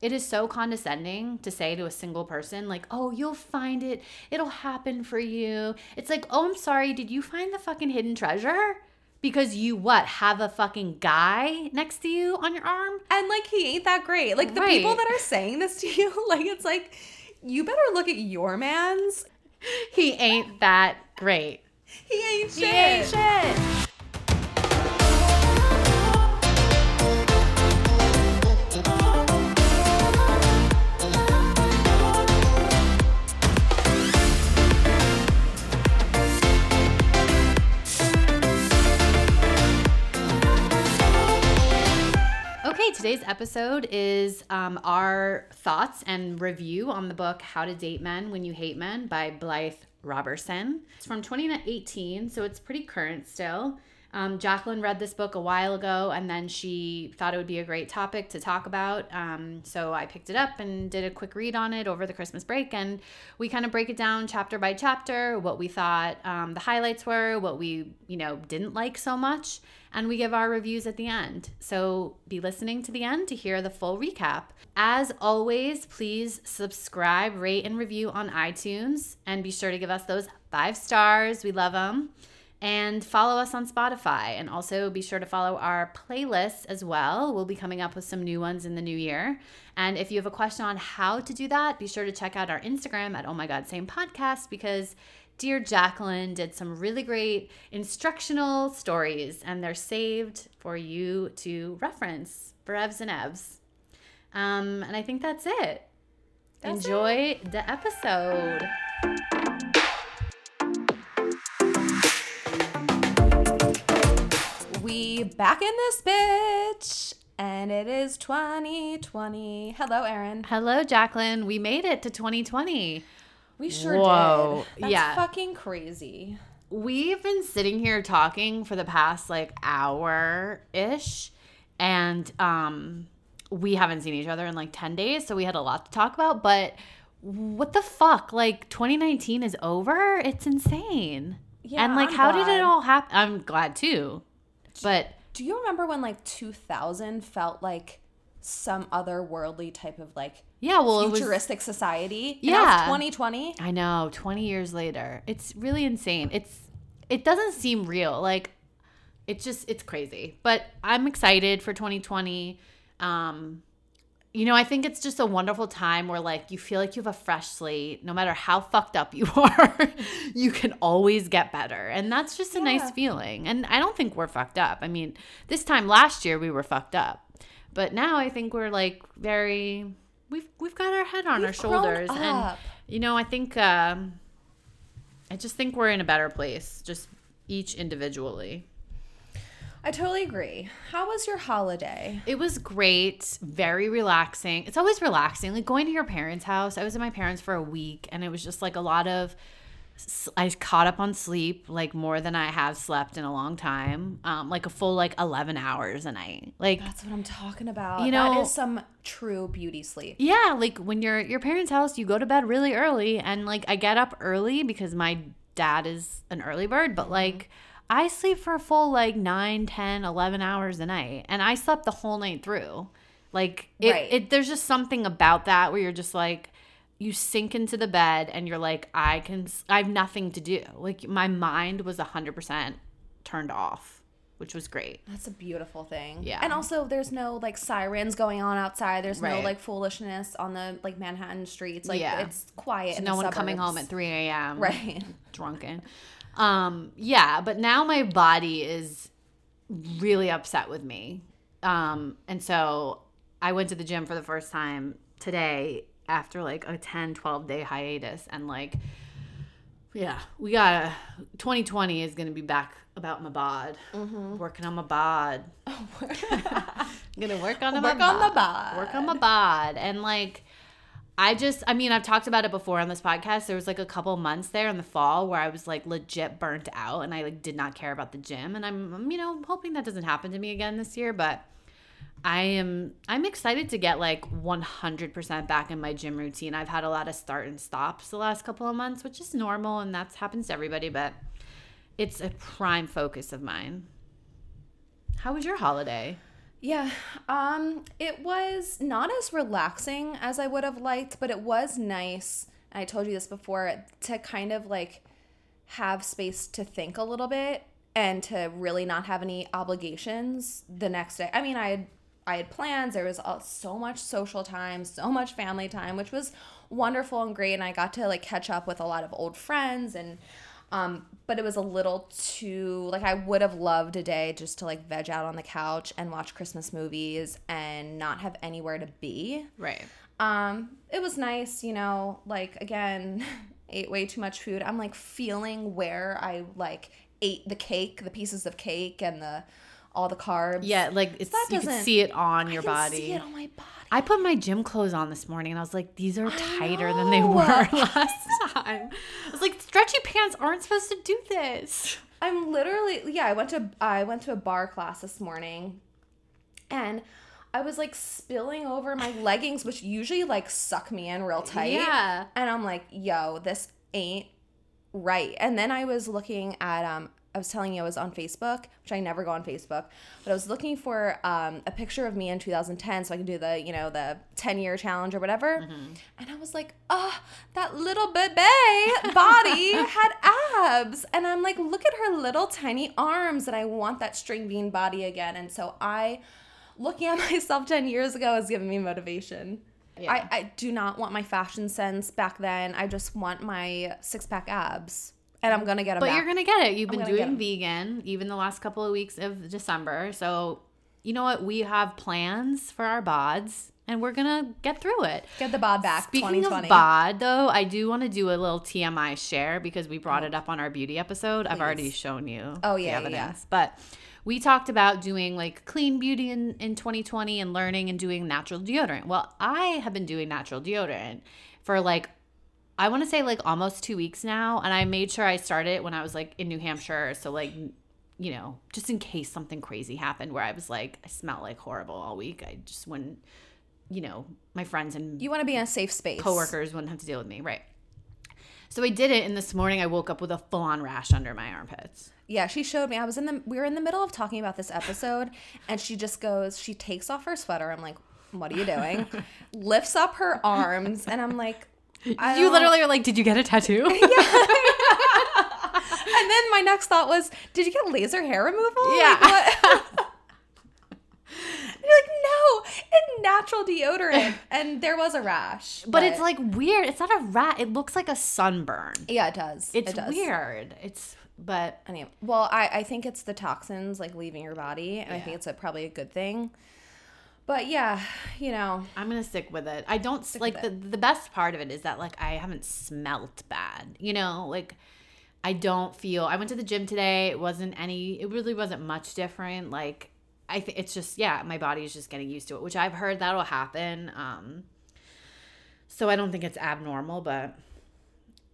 it is so condescending to say to a single person, like, oh, you'll find it. It'll happen for you. It's like, oh, I'm sorry. Did you find the fucking hidden treasure? Because you what have a fucking guy next to you on your arm? And like he ain't that great. Like the Right. people that are saying this to you, like it's like you better look at your man's. He ain't that great. He ain't shit. He ain't shit. Today's episode is um, our thoughts and review on the book How to Date Men When You Hate Men by Blythe Roberson. It's from 2018, so it's pretty current still. Um, Jacqueline read this book a while ago and then she thought it would be a great topic to talk about. Um, so I picked it up and did a quick read on it over the Christmas break. And we kind of break it down chapter by chapter, what we thought um, the highlights were, what we, you know, didn't like so much and we give our reviews at the end. So be listening to the end to hear the full recap. As always, please subscribe, rate, and review on iTunes, and be sure to give us those five stars. We love them. And follow us on Spotify, and also be sure to follow our playlists as well. We'll be coming up with some new ones in the new year. And if you have a question on how to do that, be sure to check out our Instagram at Oh My God Same Podcast because Dear Jacqueline did some really great instructional stories, and they're saved for you to reference for Evs and Evs. Um, and I think that's it. That's Enjoy the episode. We back in this bitch, and it is 2020. Hello, Erin. Hello, Jacqueline. We made it to 2020. We sure Whoa, did. That's yeah. fucking crazy. We've been sitting here talking for the past like hour ish, and um, we haven't seen each other in like 10 days, so we had a lot to talk about. But what the fuck? Like 2019 is over? It's insane. Yeah, and like, I'm how did it all happen? I'm glad too. But Do you remember when like 2000 felt like some otherworldly type of like yeah, well, it was. futuristic society? Yeah. 2020. I know. 20 years later, it's really insane. It's it doesn't seem real. Like it just it's crazy. But I'm excited for 2020. Um you know, I think it's just a wonderful time where like you feel like you have a fresh slate. No matter how fucked up you are, you can always get better. And that's just a nice feeling. And I don't think we're fucked up. I mean, this time last year we were fucked up. But now I think we're like very we've we've got our head on our We've grown shoulders and you know, I think um, I just think we're in a better place, just each individually. I totally agree. How was your holiday? It was great, very relaxing. It's always relaxing, like going to your parents' house. I was at my parents for a week, and it was just like a lot of. I caught up on sleep like more than I have slept in a long time, um, like a full like eleven hours a night. Like That's what I'm talking about. You know- is some true beauty sleep. Yeah, like when you're at your parents' house, you go to bed really early and like I get up early because my dad is an early bird, but like I sleep for a full like 9, 10, 11 hours a night and I slept the whole night through. Like it, Right. it there's just something about that where you're just like you sink into the bed and you're like I can I have nothing to do. Like my mind was 100% turned off, which was great. That's a beautiful thing. Yeah. And also there's no like sirens going on outside. There's no like foolishness on the like Manhattan streets. Like Yeah. it's quiet. in no one coming home at 3 a.m. Right. drunken. Um, yeah, but now my body is really upset with me. Um, and so I went to the gym for the first time today after like a 10, 12 day hiatus. And like, yeah, we got 2020 is going to be back about my bod, working on my bod. I'm going to work on my Work on the bod. bod. Work on my bod. And like, I just, I mean, I've talked about it before on this podcast. There was like a couple months there in the fall where I was like legit burnt out and I like did not care about the gym. And I'm, you know, hoping that doesn't happen to me again this year. But I am, I'm excited to get like 100% back in my gym routine. I've had a lot of start and stops the last couple of months, which is normal and that happens to everybody. But it's a prime focus of mine. How was your holiday? Yeah, um, it was not as relaxing as I would have liked, but it was nice. I told you this before to kind of like have space to think a little bit and to really not have any obligations the next day. I mean, I had I had plans. There was all, so much social time, so much family time, which was wonderful and great. And I got to like catch up with a lot of old friends and um, but it was a little too like I would have loved a day just to like veg out on the couch and watch Christmas movies and not have anywhere to be. Right. Um, it was nice, you know, like again, ate way too much food. I'm like feeling where I like ate the cake, the pieces of cake and the all the carbs. Yeah, like it's That you can see it on your I body. See it on my body. I put my gym clothes on this morning and I was like, these are tighter than they were last time. I was like, stretchy pants aren't supposed to do this. I'm literally yeah, I went to I went to a bar class this morning and I was like spilling over my leggings which usually like suck me in real tight. Yeah. And I'm like, "Yo, this ain't right." And then I was looking at um I was telling you I was on Facebook, which I never go on Facebook, but I was looking for um, a picture of me in 2010 so I can do the, you know, the 10 year challenge or whatever. And I was like, oh, that little baby body had abs. And I'm like, look at her little tiny arms. And I want that string bean body again. And so I, looking at myself 10 years ago has given me motivation. Yeah. I, I do not want my fashion sense back then. I just want my six pack abs. And I'm going to get them But back. you're gonna get it. You've been gonna get vegan even the last couple of weeks of December. So you know what? We have plans for our bods and we're gonna get through it. Get the bod back Speaking 2020. of bod, though, I do want to do a little TMI share because we brought it oh. up on our beauty episode. I've already shown you. Oh, the yeah, yeah, yeah. but we talked about doing like clean beauty in, in 2020 and learning and doing natural deodorant. Well, I have been doing natural deodorant for like I want to say like almost two weeks now, and I made sure I started when I was like in New Hampshire. So like, you know, just in case something crazy happened where I was like, I smell like horrible all week. I just wouldn't, you know, my friends and You want to be in a safe space. coworkers wouldn't have to deal with me, right? So I did it, and this morning I woke up with a full on rash under my armpits. Yeah, she showed me. I was in the we were in the middle of talking about this episode and she just goes, she takes off her sweater. I'm like, "What are you doing?" Lifts up her arms and I'm like, you literally are like, "Did you get a tattoo?" Yeah And then my next thought was, "Did you get laser hair removal?" Yeah. Like, what? You're like, "No, it's natural deodorant." And there was a rash. but it's like weird. It's not a rat. It looks like a sunburn. Yeah, it does. It's it does. weird. It's but Anyway, well, I, I think it's the toxins like leaving your body, and I think it's a, probably a good thing. But yeah, you know, I'm gonna stick with it. I don't like the the best part of it is that like I haven't smelt bad. You know, like I don't feel. I went to the gym today. It wasn't any. It really wasn't much different. Like I think it's just yeah, my body is just getting used to it, which I've heard that'll happen. Um, so I don't think it's abnormal, but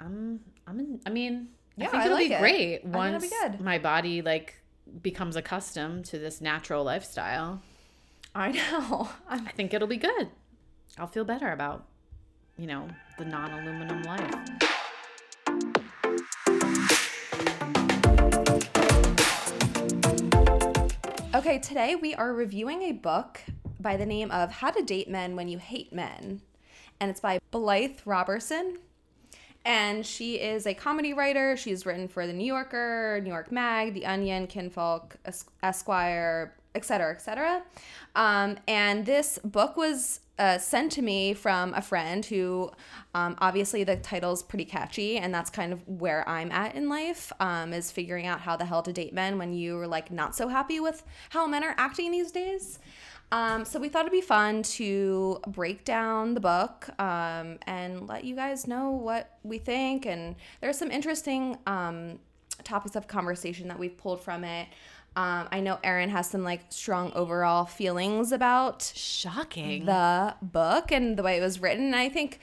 I'm I'm in, I mean Yeah, I think I it'll like be it. great I once be good. my body like becomes accustomed to this natural lifestyle. I know. I'm I think it'll be good. I'll feel better about, you know, the non aluminum life. Okay, today we are reviewing a book by the name of How to Date Men When You Hate Men. And it's by Blythe Roberson. And she is a comedy writer. She's written for The New Yorker, New York Mag, The Onion, Kinfolk, Es- Esquire, etc., etc. Um, and this book was uh, sent to me from a friend who, um, obviously, the title's pretty catchy, and that's kind of where I'm at in life. Um, is figuring out how the hell to date men when you're like not so happy with how men are acting these days. Um, so we thought it'd be fun to break down the book um, and let you guys know what we think. And there's some interesting um, topics of conversation that we've pulled from it. Um, I know Erin has some like strong overall feelings about Shocking. the book and the way it was written. And I think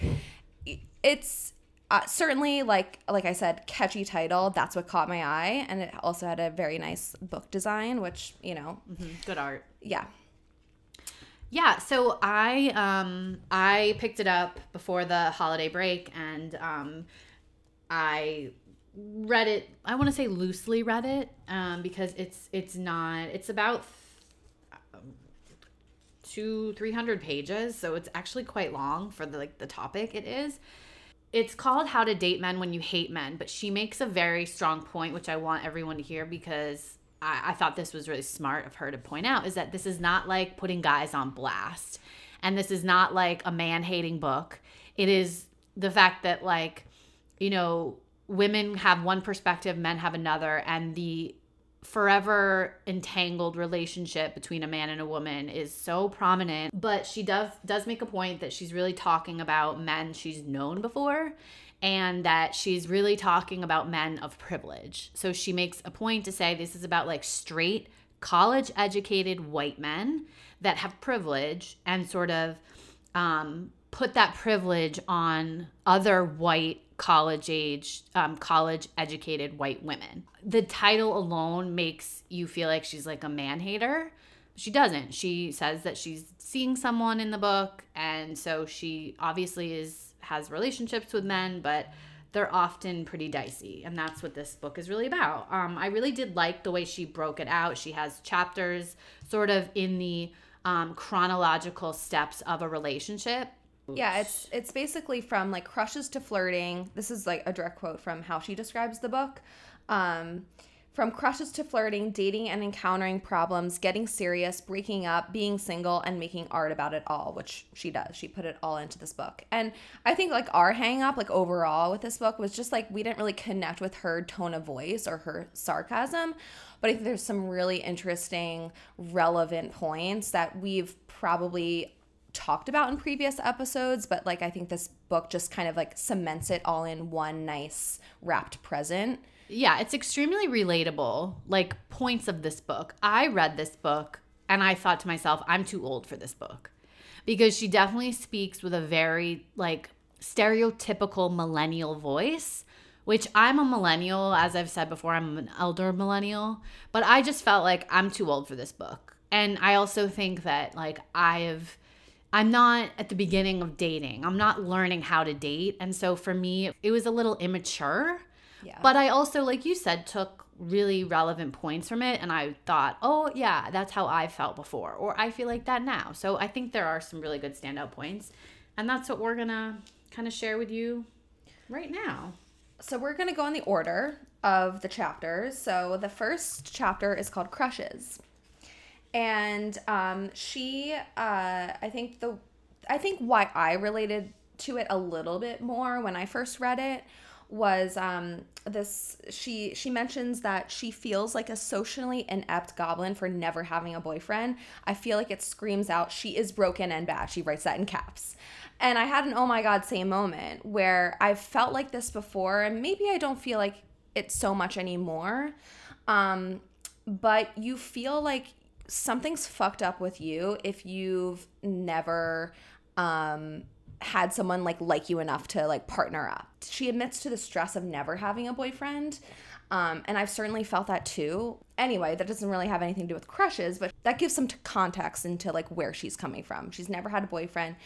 it's uh, certainly like like I said, catchy title. That's what caught my eye, and it also had a very nice book design, which you know, Mhm, Good art. yeah, Yeah, so I um I picked it up before the holiday break and um I read it I want to say loosely read it um because it's it's not it's about two, three hundred pages, so it's actually quite long for the like the topic it is. It's called How to Date Men When You Hate Men, but she makes a very strong point, which I want everyone to hear because I, I thought this was really smart of her to point out, is that this is not like putting guys on blast. And this is not like a man hating book. It is the fact that like, you know, women have one perspective, men have another, and the forever entangled relationship between a man and a woman is so prominent. But she does does make a point that she's really talking about men she's known before and that she's really talking about men of privilege. So she makes a point to say this is about like straight college educated white men that have privilege and sort of um, put that privilege on other white college age, um, college educated white women. The title alone makes you feel like she's like a man hater. She doesn't. She says that she's seeing someone in the book, and so she obviously is has relationships with men, but they're often pretty dicey, and that's what this book is really about. Um, I really did like the way she broke it out. She has chapters sort of in the um, chronological steps of a relationship yeah, it's it's basically from like crushes to flirting. This is like a direct quote from how she describes the book. Um, from crushes to flirting, dating and encountering problems, getting serious, breaking up, being single, and making art about it all, which she does. She put it all into this book. And I think like our hang up, like overall with this book, was just like we didn't really connect with her tone of voice or her sarcasm. But I think there's some really interesting, relevant points that we've probably talked about in previous episodes, but like I think this book just kind of like cements it all in one nice wrapped present. Yeah, it's extremely relatable. Like points of this book. I read this book and I thought to myself, I'm too old for this book. Because she definitely speaks with a very like stereotypical millennial voice, which I'm a millennial, as I've said before, I'm an elder millennial, but I just felt like I'm too old for this book. And I also think that like I've I'm not at the beginning of dating. I'm not learning how to date. And so for me, it was a little immature. Yeah. But I also, like you said, took really relevant points from it. And I thought, oh, yeah, that's how I felt before. Or I feel like that now. So I think there are some really good standout points. And that's what we're going to kind of share with you right now. So we're going to go in the order of the chapters. So the first chapter is called Crushes and um, she uh, i think the i think why i related to it a little bit more when i first read it was um, this she she mentions that she feels like a socially inept goblin for never having a boyfriend. I feel like it screams out she is broken and bad. She writes that in caps. And i had an oh my god same moment where i've felt like this before and maybe i don't feel like it so much anymore. Um, but you feel like something's fucked up with you if you've never um had someone like like you enough to like partner up. She admits to the stress of never having a boyfriend. Um, and I've certainly felt that too. Anyway, that doesn't really have anything to do with crushes, but that gives some context into like where she's coming from. She's never had a boyfriend.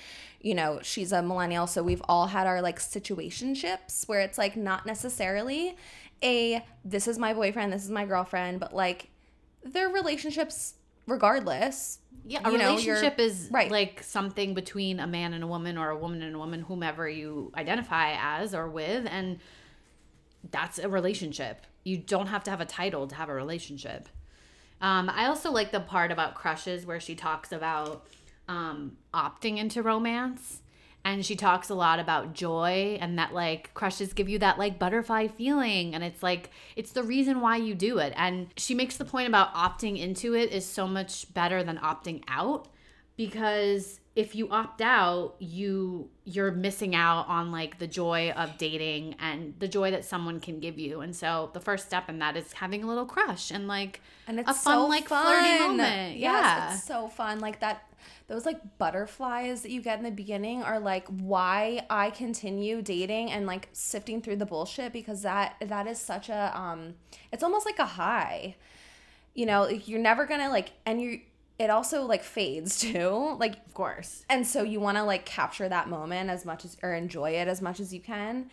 You know, she's a millennial, so we've all had our like situationships where it's like not necessarily a this is my boyfriend, this is my girlfriend, but like their relationships regardless. Yeah, a relationship know, is right. like something between a man and a woman or a woman and a woman, whomever you identify as or with, and that's a relationship. You don't have to have a title to have a relationship. Um, I also like the part about crushes where she talks about um, opting into romance and she talks a lot about joy and that like crushes give you that like butterfly feeling. And it's like it's the reason why you do it. And she makes the point about opting into it is so much better than opting out because if you opt out you you're missing out on like the joy of dating and the joy that someone can give you. And so the first step in that is having a little crush and like and it's a fun so like fun. flirty moment. Yes, yeah. it's so fun. Like that those like butterflies that you get in the beginning are like why I continue dating and like sifting through the bullshit because that that is such a um it's almost like a high. You know, you're never going to like and you it also like fades too like of course and so you want to like capture that moment as much as or enjoy it as much as you can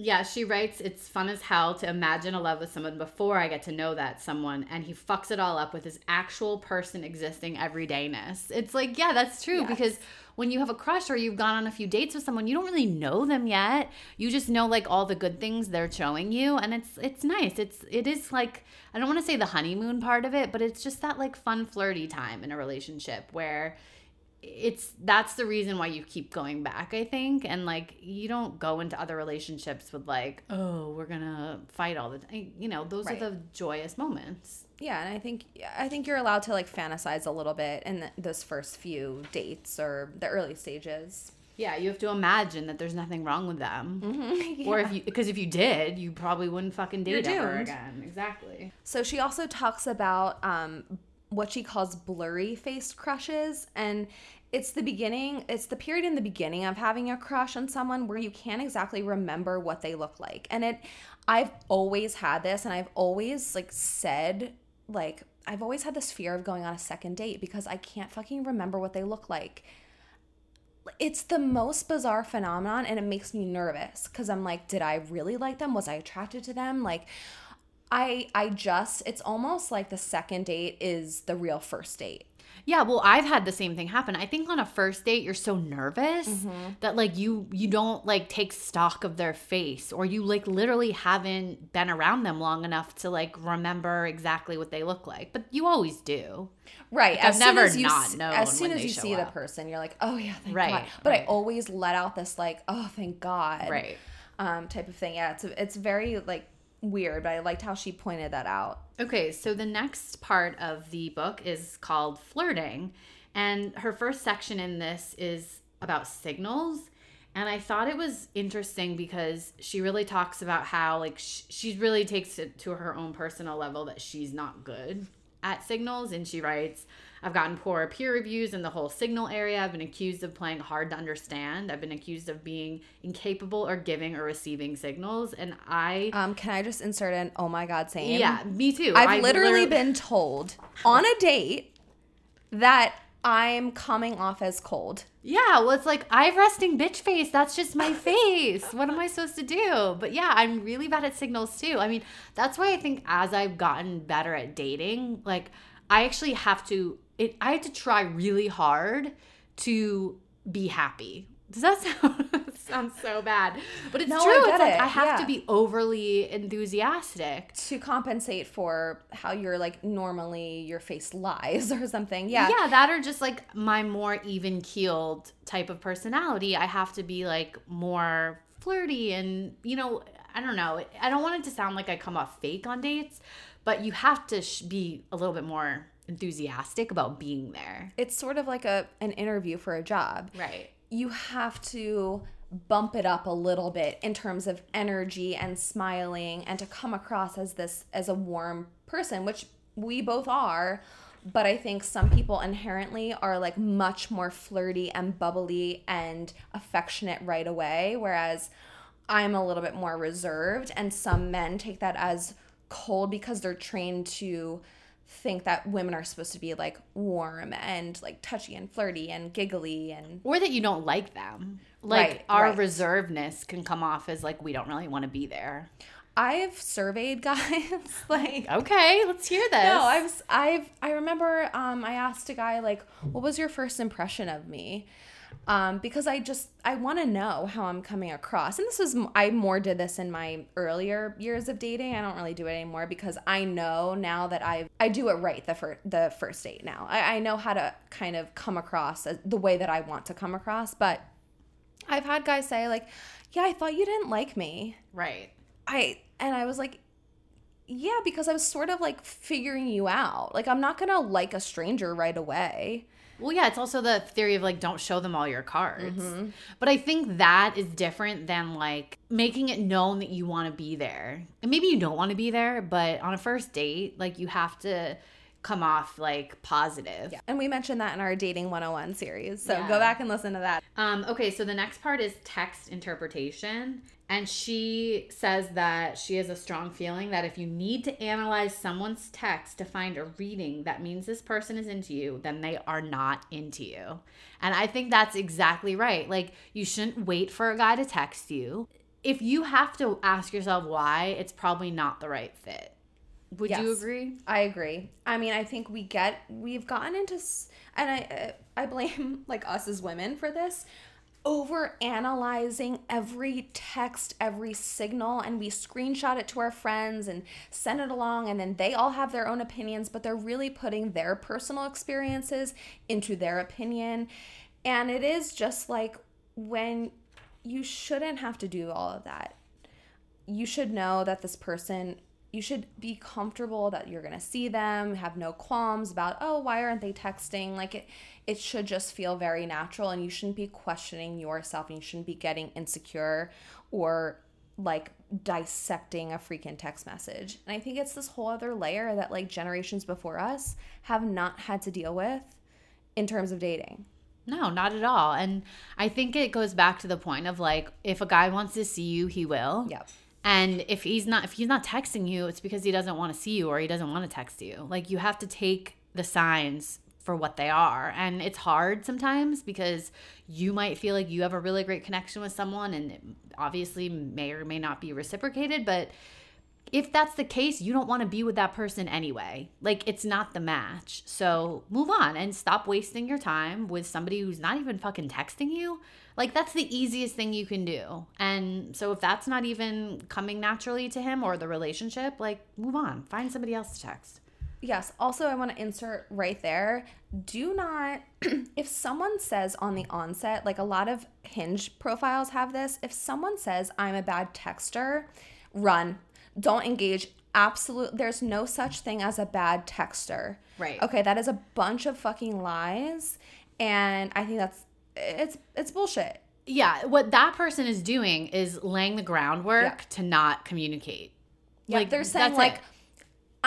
Yeah, she writes, It's fun as hell to imagine a love with someone before I get to know that someone, and he fucks it all up with his actual person existing everydayness. It's like, yeah, that's true Yes. because when you have a crush or you've gone on a few dates with someone, you don't really know them yet. You just know like all the good things they're showing you, and it's it's nice. It's it is like I don't want to say the honeymoon part of it, but it's just that like fun flirty time in a relationship where it's that's the reason why you keep going back i think and like you don't go into other relationships with like oh we're gonna fight all the time you know those Right. are the joyous moments Yeah, and I think I think you're allowed to like fantasize a little bit in th those first few dates or the early stages. yeah you have to imagine that there's nothing wrong with them Mm-hmm. or if you because if you did you probably wouldn't fucking date ever again exactly So she also talks about um, what she calls blurry faced crushes. And it's the beginning, it's the period in the beginning of having a crush on someone where you can't exactly remember what they look like. And it, I've always had this, and I've always like said, like, I've always had this fear of going on a second date because I can't fucking remember what they look like. It's the most bizarre phenomenon and it makes me nervous because I'm like, did I really like them? Was I attracted to them? Like, I I just it's almost like the second date is the real first date. Yeah, well, I've had the same thing happen. I think on a first date, you're so nervous Mm-hmm. that like you you don't like take stock of their face, or you like literally haven't been around them long enough to like remember exactly what they look like. But you always do. Right. I've never as you not known as soon as you see the person, you're like, oh yeah, thank Right, God. But I always let out this like, oh thank God, Right. um, type of thing. Yeah, it's it's very like weird, but I liked how she pointed that out. Okay, so the next part of the book is called flirting, and her first section in this is about signals. And I thought it was interesting because she really talks about how, like, sh- she really takes it to her own personal level that she's not good at signals. And she writes, I've gotten poor peer reviews in the whole signal area. I've been accused of playing hard to understand. I've been accused of being incapable or giving or receiving signals. And I, Um, can I just insert an oh my God saying? yeah, me too. I've I literally liter- been told on a date that I'm coming off as cold. Yeah, well, it's like I have resting bitch face. That's just my face. what am I supposed to do? But yeah, I'm really bad at signals too. I mean, that's why I think as I've gotten better at dating, like I actually have to. It. I had to try really hard to be happy. Does that sound sound so bad? But it's No, I true. get it's like it. I have Yeah. to be overly enthusiastic. to compensate for how you're like normally your face lies or something. Yeah. Yeah, that or just like my more even keeled type of personality. I have to be like more flirty and, you know, I don't know. I don't want it to sound like I come off fake on dates, but you have to sh- be a little bit more enthusiastic about being there. It's sort of like a an interview for a job. Right. You have to bump it up a little bit in terms of energy and smiling and to come across as this as a warm person, which we both are. But I think some people inherently are like much more flirty and bubbly and affectionate right away, whereas I'm a little bit more reserved. And some men take that as cold because they're trained to think that women are supposed to be like warm and like touchy and flirty and giggly and Or that you don't like them. Like Right, our right. reservedness can come off as like we don't really want to be there. I've surveyed guys like Okay, let's hear this. no I've I've I remember um I asked a guy like what was your first impression of me um because I just I want to know how I'm coming across and this was I more did this in my earlier years of dating I don't really do it anymore because I know now that I I do it right the first the first date now I, I know how to kind of come across as the way that I want to come across but I've had guys say like yeah I thought you didn't like me right. I and I was like, yeah, because I was sort of like figuring you out. Like I'm not gonna like a stranger right away. Well, yeah, it's also the theory of like don't show them all your cards. Mm-hmm. But I think that is different than like making it known that you want to be there. And maybe you don't want to be there, but on a first date, like you have to come off like positive. Yeah. And we mentioned that in our dating 101 series. So Yeah. go back and listen to that. Um, okay, so the next part is text interpretation. And she says that she has a strong feeling that if you need to analyze someone's text to find a reading that means this person is into you, then they are not into you. And I think that's exactly right. Like, you shouldn't wait for a guy to text you. if you have to ask yourself why, it's probably not the right fit. Would you agree? I agree. I mean, I think we get we've gotten into and I I blame like us as women for this over analyzing every text, every signal and we screenshot it to our friends and send it along and then they all have their own opinions, but they're really putting their personal experiences into their opinion. And it is just like when you shouldn't have to do all of that you should know that this person you should be comfortable that you're going to see them have no qualms about oh why aren't they texting like it it should just feel very natural and you shouldn't be questioning yourself and you shouldn't be getting insecure or like dissecting a freaking text message and i think it's this whole other layer that like generations before us have not had to deal with in terms of dating No, not at all. And I think it goes back to the point of like if a guy wants to see you, he will. Yep. And if he's not if he's not texting you, it's because he doesn't want to see you or he doesn't want to text you. Like you have to take the signs for what they are. And it's hard sometimes because you might feel like you have a really great connection with someone and obviously may or may not be reciprocated, but if that's the case, you don't want to be with that person anyway. Like it's not the match. So move on and stop wasting your time with somebody who's not even fucking texting you. Like that's the easiest thing you can do. And so if that's not even coming naturally to him or the relationship, like move on. Find somebody else to text. Yes. Also, I want to insert right there. Do not, if someone says on the onset, like a lot of hinge profiles have this, if someone says, I'm a bad texter, run. Don't engage. Absolute, there's no such thing as a bad texter. Right. Okay, that is a bunch of fucking lies. And I think that's, it's, it's bullshit. Yeah, what that person is doing is laying the groundwork Yeah. to not communicate. Like they're saying that's like it.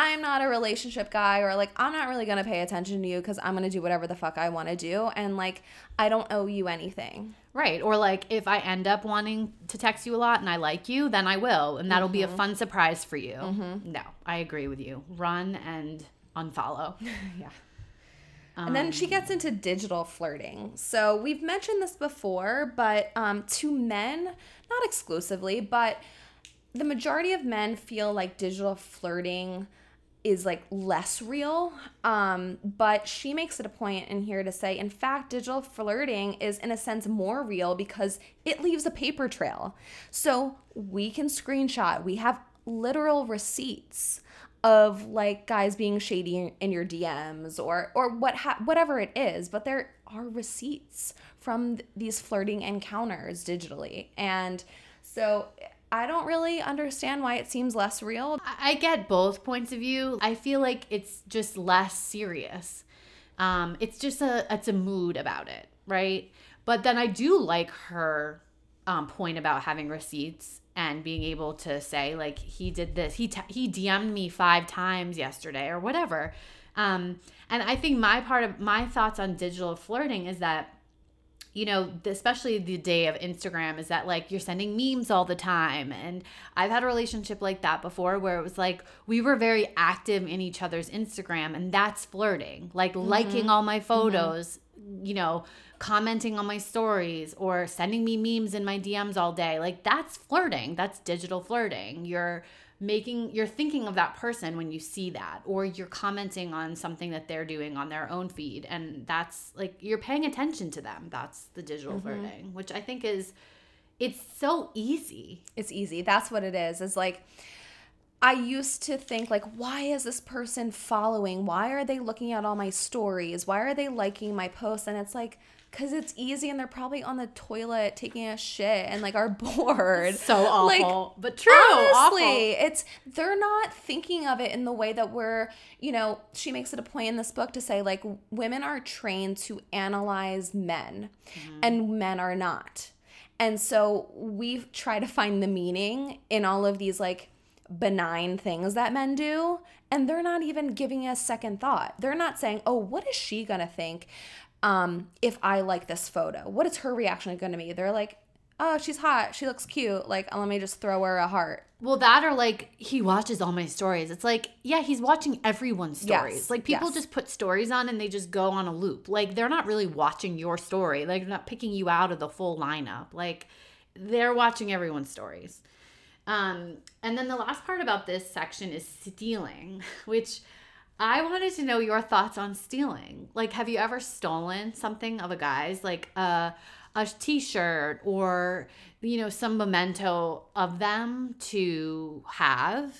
I'm not a relationship guy or like I'm not really going to pay attention to you cuz I'm going to do whatever the fuck I want to do and like I don't owe you anything. Right. Or like if I end up wanting to text you a lot and I like you, then I will. And that'll be a mm-hmm. fun surprise for you. Mm-hmm. No, I agree with you. Run and unfollow. Yeah. and then she gets um, into digital flirting. So we've mentioned this before, but um, to men, not exclusively, but the majority of men feel like digital flirting is like less real. Um, but she makes it a point in here to say, in fact, digital flirting is in a sense more real because it leaves a paper trail. So we can screenshot, we have literal receipts of like guys being shady in your DMs or or what ha- whatever it is, but there are receipts from th- these flirting encounters digitally. And so I don't really understand why it seems less real. I get both points of view. I feel like it's just less serious. Um, it's just a it's a mood about it, right? But then I do like her um, point about having receipts and being able to say like he did this, he t- he DM'd me five times yesterday or whatever. Um, and I think my part of my thoughts on digital flirting is that you know, especially the day of Instagram, is that like you're sending memes all the time. And I've had a relationship like that before where it was like we were very active in each other's Instagram, and that's flirting, like mm-hmm. liking all my mm-hmm. photos, you know, commenting on my stories, or sending me memes in my DMs all day. Like that's flirting, that's digital flirting. You're making you're thinking of that person when you see that or you're commenting on something that they're doing on their own feed and that's like you're paying attention to them that's the digital mm-hmm. flirting which i think is it's so easy It's easy. That's what it is. Is like I used to think like why is this person following? Why are they looking at all my stories? Why are they liking my posts? And it's like cuz it's easy and they're probably on the toilet taking a shit and like are bored. so awful Like, but true Honestly, awful it's they're not thinking of it in the way that we're, you know, she makes it a point in this book to say like women are trained to analyze men mm-hmm. and men are not. And so we try to find the meaning in all of these like benign things that men do and they're not even giving a second thought. They're not saying, "Oh, what is she going to think um if I like this photo? What is her reaction going to be?" They're like, "Oh, she's hot. She looks cute. Like, let me just throw her a heart." well that or like he watches all my stories it's like yeah he's watching everyone's stories Yes, like people yes. just put stories on and they just go on a loop like they're not really watching your story like they're not picking you out of the full lineup like they're watching everyone's stories. Um, and then the last part about this section is stealing, which I wanted to know your thoughts on stealing. Like, have you ever stolen something of a guy's, like a a T-shirt or you know some memento of them to have?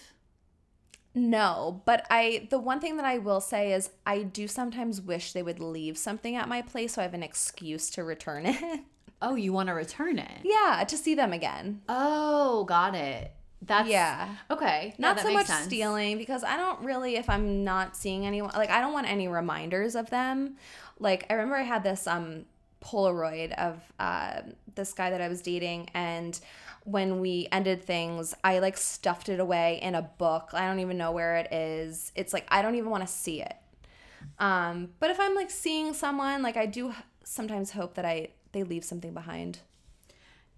No, but I the one thing that I will say is I do sometimes wish they would leave something at my place so I have an excuse to return it. Oh, you want to return it? yeah, to see them again. Oh, got it. That's Yeah. Okay, Not that so much sense. stealing because I don't really if I'm not seeing anyone like I don't want any reminders of them. Like I remember I had this um Polaroid of uh, this guy that I was dating and when we ended things, I like stuffed it away in a book. I don't even know where it is. It's like I don't even want to see it. Um, but if I'm like seeing someone, like I do sometimes hope that I they leave something behind.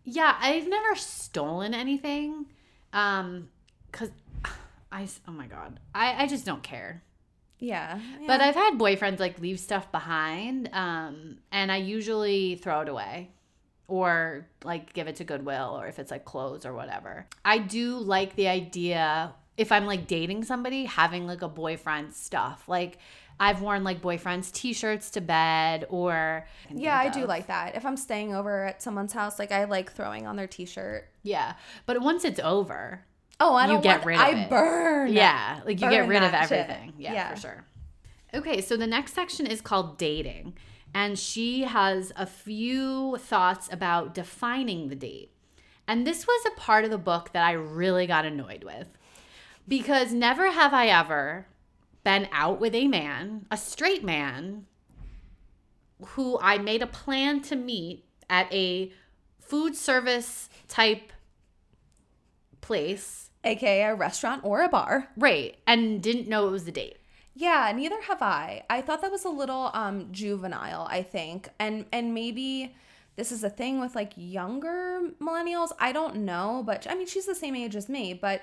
Yeah, I've never stolen anything. Um, cause I oh my god, I I just don't care. Yeah. But I've had boyfriends like leave stuff behind, um, and I usually throw it away or like give it to Goodwill or if it's like clothes or whatever. I do like the idea if I'm like dating somebody having like a boyfriend stuff. Like I've worn like boyfriend's t-shirts to bed or Yeah, I do like that. If I'm staying over at someone's house, like I like throwing on their t-shirt. Yeah. But once it's over, Oh, I You don't get want, rid of it. I it. burn. Yeah, like you get rid of everything. Yeah, Yeah. for sure. Okay, so the next section is called dating, and she has a few thoughts about defining the date. And this was a part of the book that I really got annoyed with because never have I ever been out with a man, a straight man, who I made a plan to meet at a food service type place. AKA a restaurant or a bar. Right. And didn't know it was the date. Yeah, neither have I. I thought that was a little um juvenile, I think. And and maybe this is a thing with like younger millennials. I don't know, but I mean she's the same age as me, but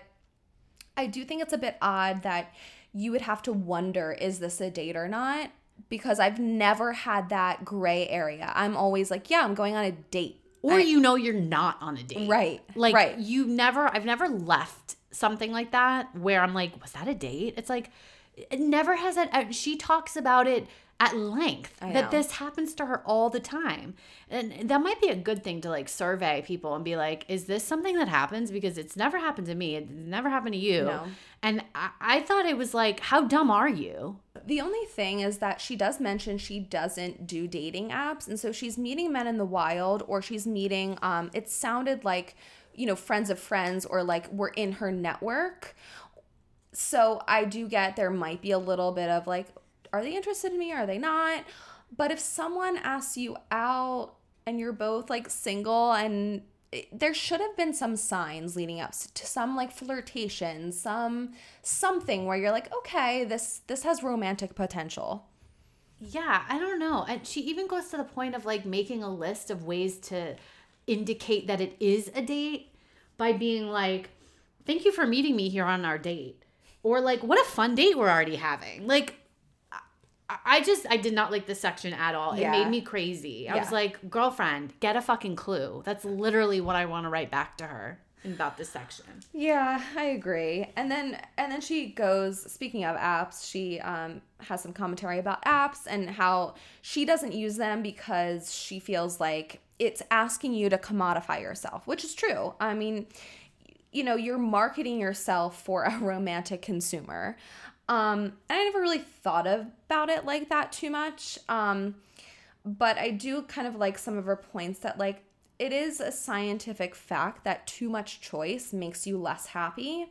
I do think it's a bit odd that you would have to wonder is this a date or not? Because I've never had that gray area. I'm always like, yeah, I'm going on a date. Or I- you know you're not on a date. Right, Like right. you never I've never left something like that where I'm like, was that a date? It's like it never has that she talks about it at length that this happens to her all the time. And that might be a good thing to like survey people and be like, is this something that happens? Because it's never happened to me. It never happened to you. No. And I, I thought it was like, how dumb are you? The only thing is that she does mention she doesn't do dating apps. And so she's meeting men in the wild or she's meeting, um, it sounded like, you know, friends of friends or like we're in her network. So I do get there might be a little bit of like, are they interested in me? or Are they not? But if someone asks you out and you're both like single and there should have been some signs leading up to some like flirtation, some something where you're like, okay, this this has romantic potential. Yeah, I don't know. And she even goes to the point of like making a list of ways to indicate that it is a date by being like, thank you for meeting me here on our date. Or like, what a fun date we're already having. Like, I- just, I did not like this section at all. It made me crazy. I was like, girlfriend, get a fucking clue. That's literally what I want to write back to her about this section. Yeah, I agree. And then and then she goes speaking of apps, she um has some commentary about apps and how she doesn't use them because she feels like it's asking you to commodify yourself, which is true. I mean, you know, you're marketing yourself for a romantic consumer. Um and I never really thought about it like that too much. Um but I do kind of like some of her points that like it is a scientific fact that too much choice makes you less happy.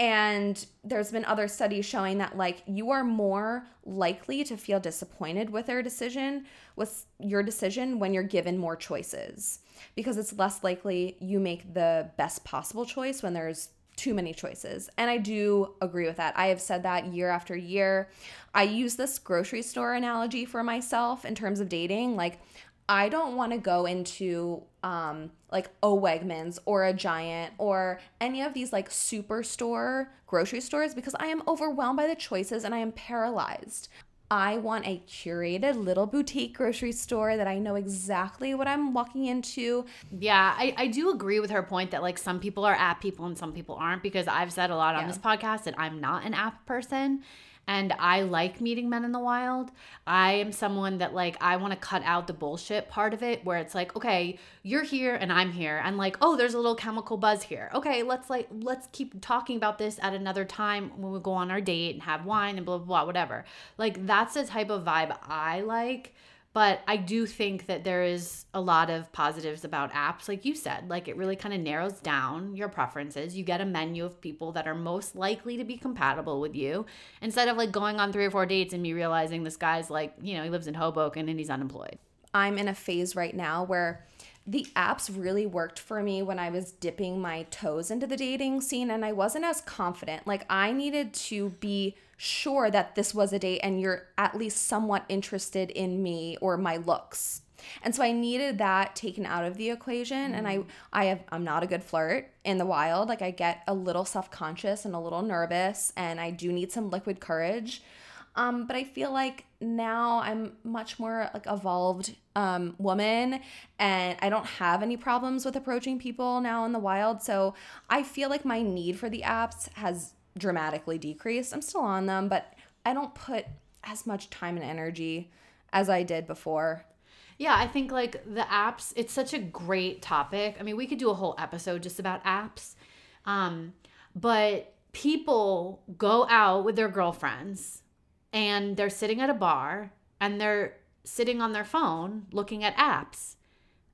And there's been other studies showing that like you are more likely to feel disappointed with their decision, with your decision when you're given more choices because it's less likely you make the best possible choice when there's too many choices. And I do agree with that. I have said that year after year. I use this grocery store analogy for myself in terms of dating. Like, I don't want to go into um, like a Wegmans or a Giant or any of these like superstore grocery stores because I am overwhelmed by the choices and I am paralyzed. I want a curated little boutique grocery store that I know exactly what I'm walking into. Yeah, I, I do agree with her point that like some people are app people and some people aren't because I've said a lot on Yeah. this podcast that I'm not an app person and I like meeting men in the wild. I am someone that like I want to cut out the bullshit part of it where it's like, okay, you're here and I'm here and like, oh, there's a little chemical buzz here. Okay, let's like let's keep talking about this at another time when we go on our date and have wine and blah blah blah whatever. Like that's the type of vibe I like. But I do think that there is a lot of positives about apps, like you said. Like it really kind of narrows down your preferences. You get a menu of people that are most likely to be compatible with you instead of like going on three or four dates and me realizing this guy's like, you know, he lives in Hoboken and he's unemployed. I'm in a phase right now where the apps really worked for me when I was dipping my toes into the dating scene and I wasn't as confident. Like I needed to be sure that this was a date and you're at least somewhat interested in me or my looks. And so I needed that taken out of the equation and I mm-hmm. I have I'm not a good flirt in the wild. Like I get a little self-conscious and a little nervous and I do need some liquid courage. Um, but I feel like now I'm much more like evolved um, woman, and I don't have any problems with approaching people now in the wild. So I feel like my need for the apps has dramatically decreased. I'm still on them, but I don't put as much time and energy as I did before. Yeah, I think like the apps, it's such a great topic. I mean, we could do a whole episode just about apps. Um, but people go out with their girlfriends and they're sitting at a bar and they're sitting on their phone looking at apps.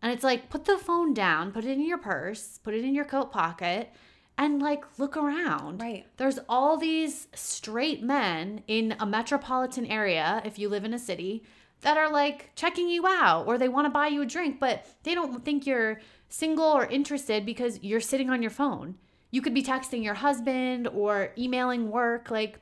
And it's like, put the phone down, put it in your purse, put it in your coat pocket, and like look around. Right. There's all these straight men in a metropolitan area, if you live in a city, that are like checking you out or they want to buy you a drink, but they don't think you're single or interested because you're sitting on your phone. You could be texting your husband or emailing work. Like,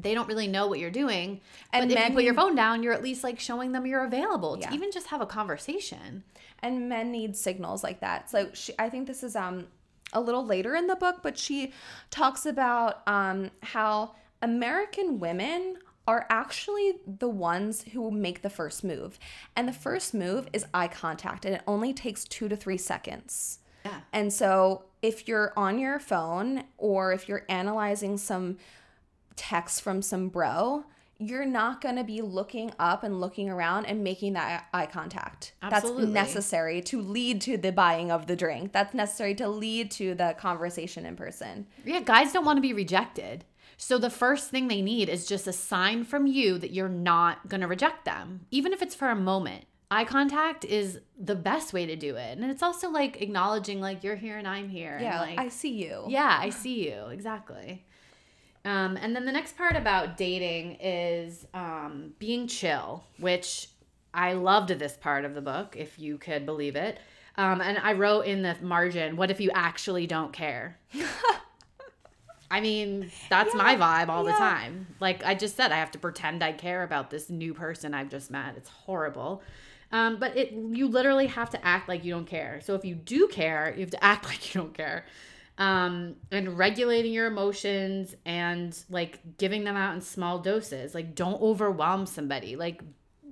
they don't really know what you're doing. And but if you put your phone down, you're at least like showing them you're available Yeah. to even just have a conversation. and men need signals like that. So she, I think this is um a little later in the book, but she talks about um how American women are actually the ones who make the first move. And the first move is eye contact and it only takes 2 to 3 seconds. Yeah. And so if you're on your phone or if you're analyzing some text from some bro, you're not going to be looking up and looking around and making that eye contact. Absolutely. That's necessary to lead to the buying of the drink. That's necessary to lead to the conversation in person. Yeah, guys don't want to be rejected. So the first thing they need is just a sign from you that you're not going to reject them, even if it's for a moment. Eye contact is the best way to do it. And it's also like acknowledging like you're here and I'm here. and, Yeah, like I see you. yeah, I see you. Exactly. Um, and then the next part about dating is um, being chill, which I loved this part of the book, if you could believe it. Um, and I wrote in the margin, what if you actually don't care? I mean, that's my vibe all the time. Like I just said, I have to pretend I care about this new person I've just met. It's horrible. Um, but it you literally have to act like you don't care. So if you do care, you have to act like you don't care. Um, and regulating your emotions and like giving them out in small doses. Like don't overwhelm somebody. Like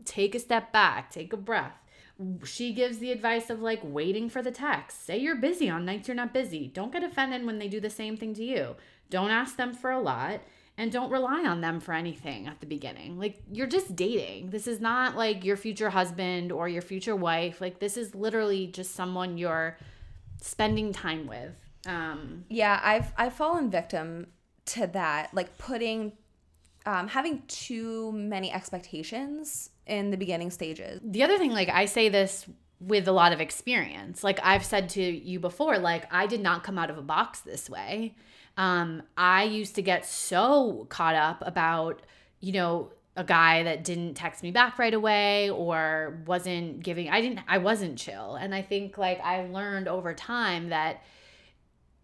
take a step back, take a breath. She gives the advice of like waiting for the text. Say you're busy on nights you're not busy. Don't get offended when they do the same thing to you. Don't ask them for a lot and don't rely on them for anything at the beginning. Like you're just dating. This is not like your future husband or your future wife. Like this is literally just someone you're spending time with. Um Yeah, I've I've fallen victim to that, like putting um, having too many expectations in the beginning stages. the other thing like i say this with a lot of experience. Like i've said to you before like i did not come out of a box this way. Um i used to get so caught up about you know a guy that didn't text me back right away or wasn't giving i didn't i wasn't chill. And i think like i learned over time that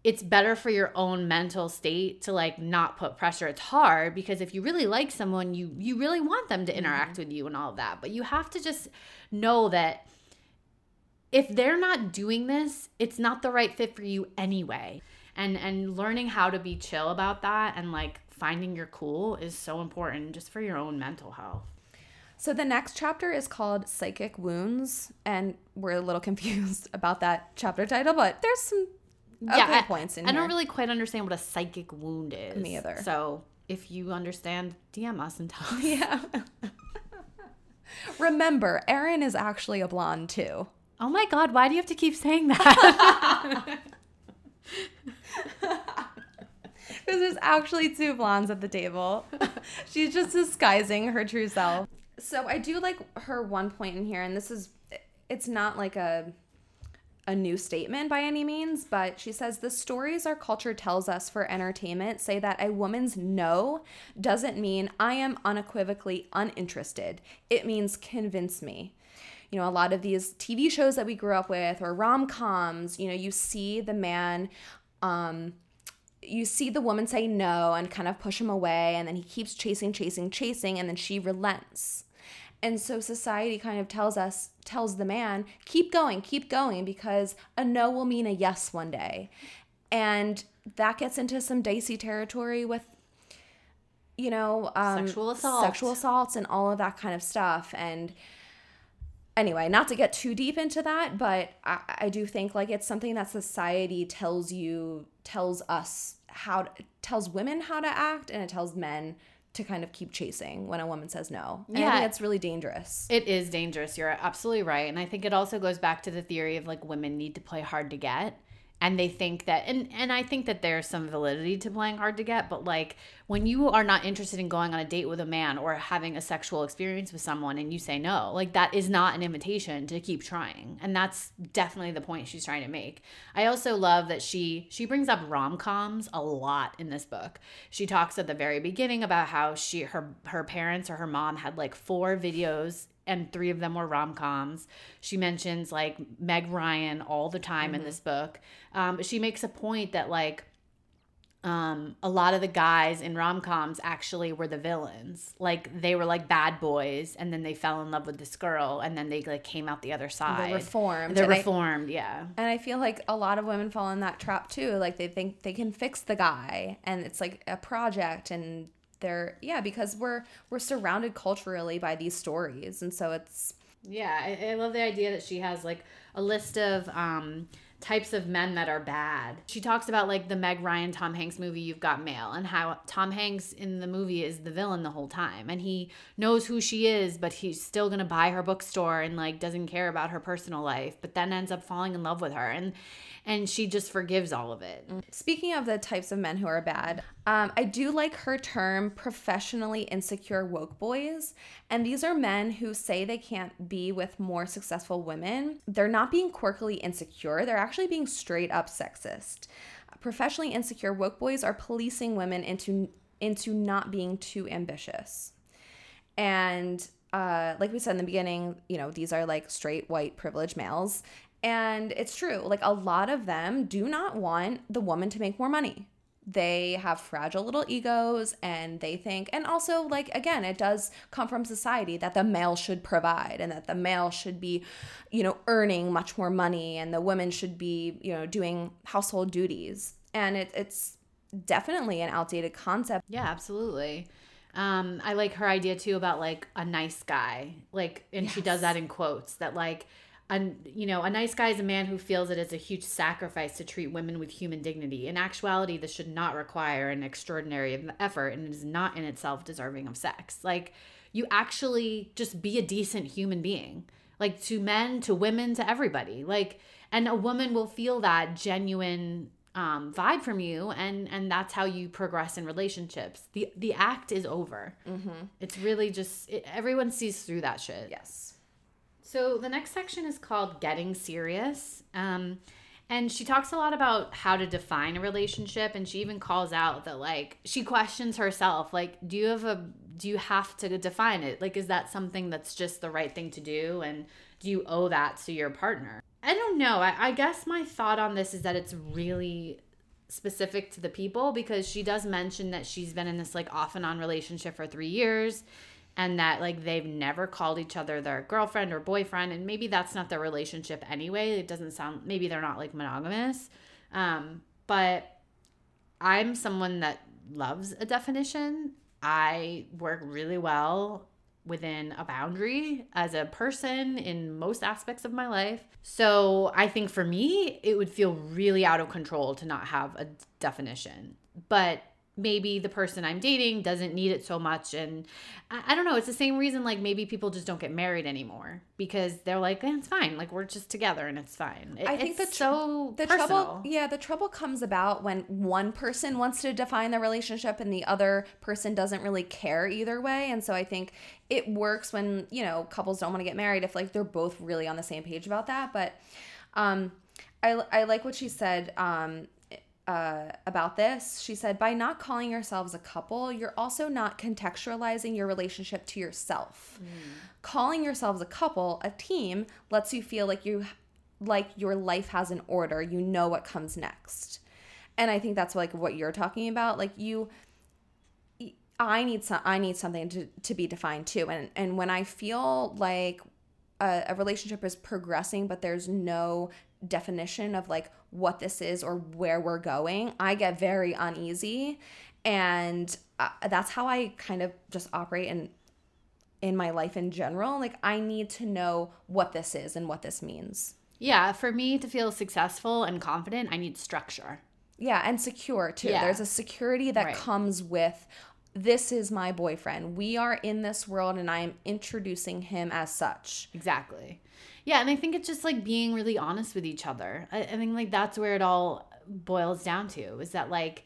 it's better for your own mental state to like not put pressure. It's hard because if you really like someone you you really want them to mm-hmm. interact with you and all of that but you have to just know that if they're not doing this it's not the right fit for you anyway. And and learning how to be chill about that and like finding your cool is so important just for your own mental health. So the next chapter is called Psychic Wounds, and we're a little confused about that chapter title, but there's some yeah, I, points in I here. don't really quite understand what a psychic wound is. Me either. So if you understand, DM us and tell us. Yeah. Remember, Erin is actually a blonde too. Oh my god, why do you have to keep saying that? Because there's actually two blondes at the table. She's just disguising her true self. So I do like her one point in here, and this is it's not like a a new statement by any means, but she says the stories our culture tells us for entertainment say that a woman's no doesn't mean I am unequivocally uninterested. It means convince me. You know, a lot of these TV shows that we grew up with or rom coms, you know, you see the man um, you see the woman say no and kind of push him away and then he keeps chasing chasing chasing and then she relents and so society kind of tells us tells the man keep going keep going because a no will mean a yes one day and that gets into some dicey territory with you know um, Sexual assault. sexual assaults and all of that kind of stuff and anyway, not to get too deep into that, but I, I do think like it's something that society tells you, tells us how, to, tells women how to act, and it tells men to kind of keep chasing when a woman says no. And I Yeah. think it's really dangerous. It is dangerous. You're absolutely right. And I think it also goes back to the theory of like women need to play hard to get. And they think that and and I think that there's some validity to playing hard to get, but like when you are not interested in going on a date with a man or having a sexual experience with someone and you say no, like that is not an invitation to keep trying. And that's definitely the point she's trying to make. I also love that she she brings up rom-coms a lot in this book. She talks at the very beginning about how she her her parents or her mom had like four videos and three of them were rom coms. She mentions like Meg Ryan all the time in this book. Um, but she makes a point that like um, a lot of the guys in rom coms actually were the villains. Like they were like bad boys, and then they fell in love with this girl, and then they like came out the other side. reformed, They're and I- reformed, yeah. And I feel like a lot of women fall in that trap too. Like they think they can fix the guy and it's like a project and they're yeah, because we're we're surrounded culturally by these stories. And so it's Yeah, I, I love the idea that she has like a list of um, types of men that are bad. She talks about like the Meg Ryan Tom Hanks movie You've Got Mail and how Tom Hanks in the movie is the villain the whole time and he knows who she is but he's still going to buy her bookstore and like doesn't care about her personal life but then ends up falling in love with her and and she just forgives all of it. Speaking of the types of men who are bad, um, I do like her term professionally insecure woke boys. And these are men who say they can't be with more successful women. They're not being quirkily insecure, they're actually being straight up sexist. Professionally insecure woke boys are policing women into into not being too ambitious. And uh, like we said in the beginning, you know, these are like straight white privileged males. And it's true. Like a lot of them do not want the woman to make more money. They have fragile little egos and they think, and also, like, again, it does come from society that the male should provide and that the male should be, you know, earning much more money and the women should be, you know, doing household duties. And it, it's definitely an outdated concept. Yeah, absolutely. Um, I like her idea too about like a nice guy. Like and she does that in quotes that like a, you know, a nice guy is a man who feels it is a huge sacrifice to treat women with human dignity. In actuality, this should not require an extraordinary effort and it is not in itself deserving of sex. Like you actually just be a decent human being. Like to men, to women, to everybody. Like and a woman will feel that genuine um, vibe from you and and that's how you progress in relationships the the act is over mm-hmm. it's really just it, everyone sees through that shit Yes. So the next section is called getting serious um and she talks a lot about how to define a relationship and she even calls out that like she questions herself like do you have a do you have to define it? Like is that something that's just the right thing to do? And do you owe that to your partner? I don't know. I, I guess my thought on this is that it's really specific to the people because she does mention that she's been in this like off and on relationship for three years and that like they've never called each other their girlfriend or boyfriend and maybe that's not their relationship anyway it doesn't sound maybe they're not like monogamous um but I'm someone that loves a definition. I work really well within a boundary as a person in most aspects of my life. So I think for me, it would feel really out of control to not have a definition. But maybe the person I'm dating doesn't need it so much. And I, I, don't know, it's the same reason like maybe people just don't get married anymore because they're like, eh, it's fine. Like we're just together and it's fine. It, I think the tr- so the personal. trouble yeah, the trouble comes about when one person wants to define the relationship and the other person doesn't really care either way. And so I think it works when, you know, couples don't want to get married if like they're both really on the same page about that. But um I, I like what she said um, uh, about this. She said, by not calling yourselves a couple, you're also not contextualizing your relationship to yourself. Mm. Calling yourselves a couple, a team, lets you feel like you like your life has an order. You know what comes next. And I think that's like what you're talking about. Like you I need some I need something to, to be defined too. And and when I feel like a, a relationship is progressing, but there's no definition of like what this is or where we're going, I get very uneasy. And uh, that's how I kind of just operate in in my life in general. Like I need to know what this is and what this means. Yeah, for me to feel successful and confident, I need structure. Yeah, and secure too. Yeah. There's a security that right. comes with this is my boyfriend. We are in this world and I am introducing him as such. Exactly. Yeah, and I think it's just like being really honest with each other. I, I think like that's where it all boils down to is that like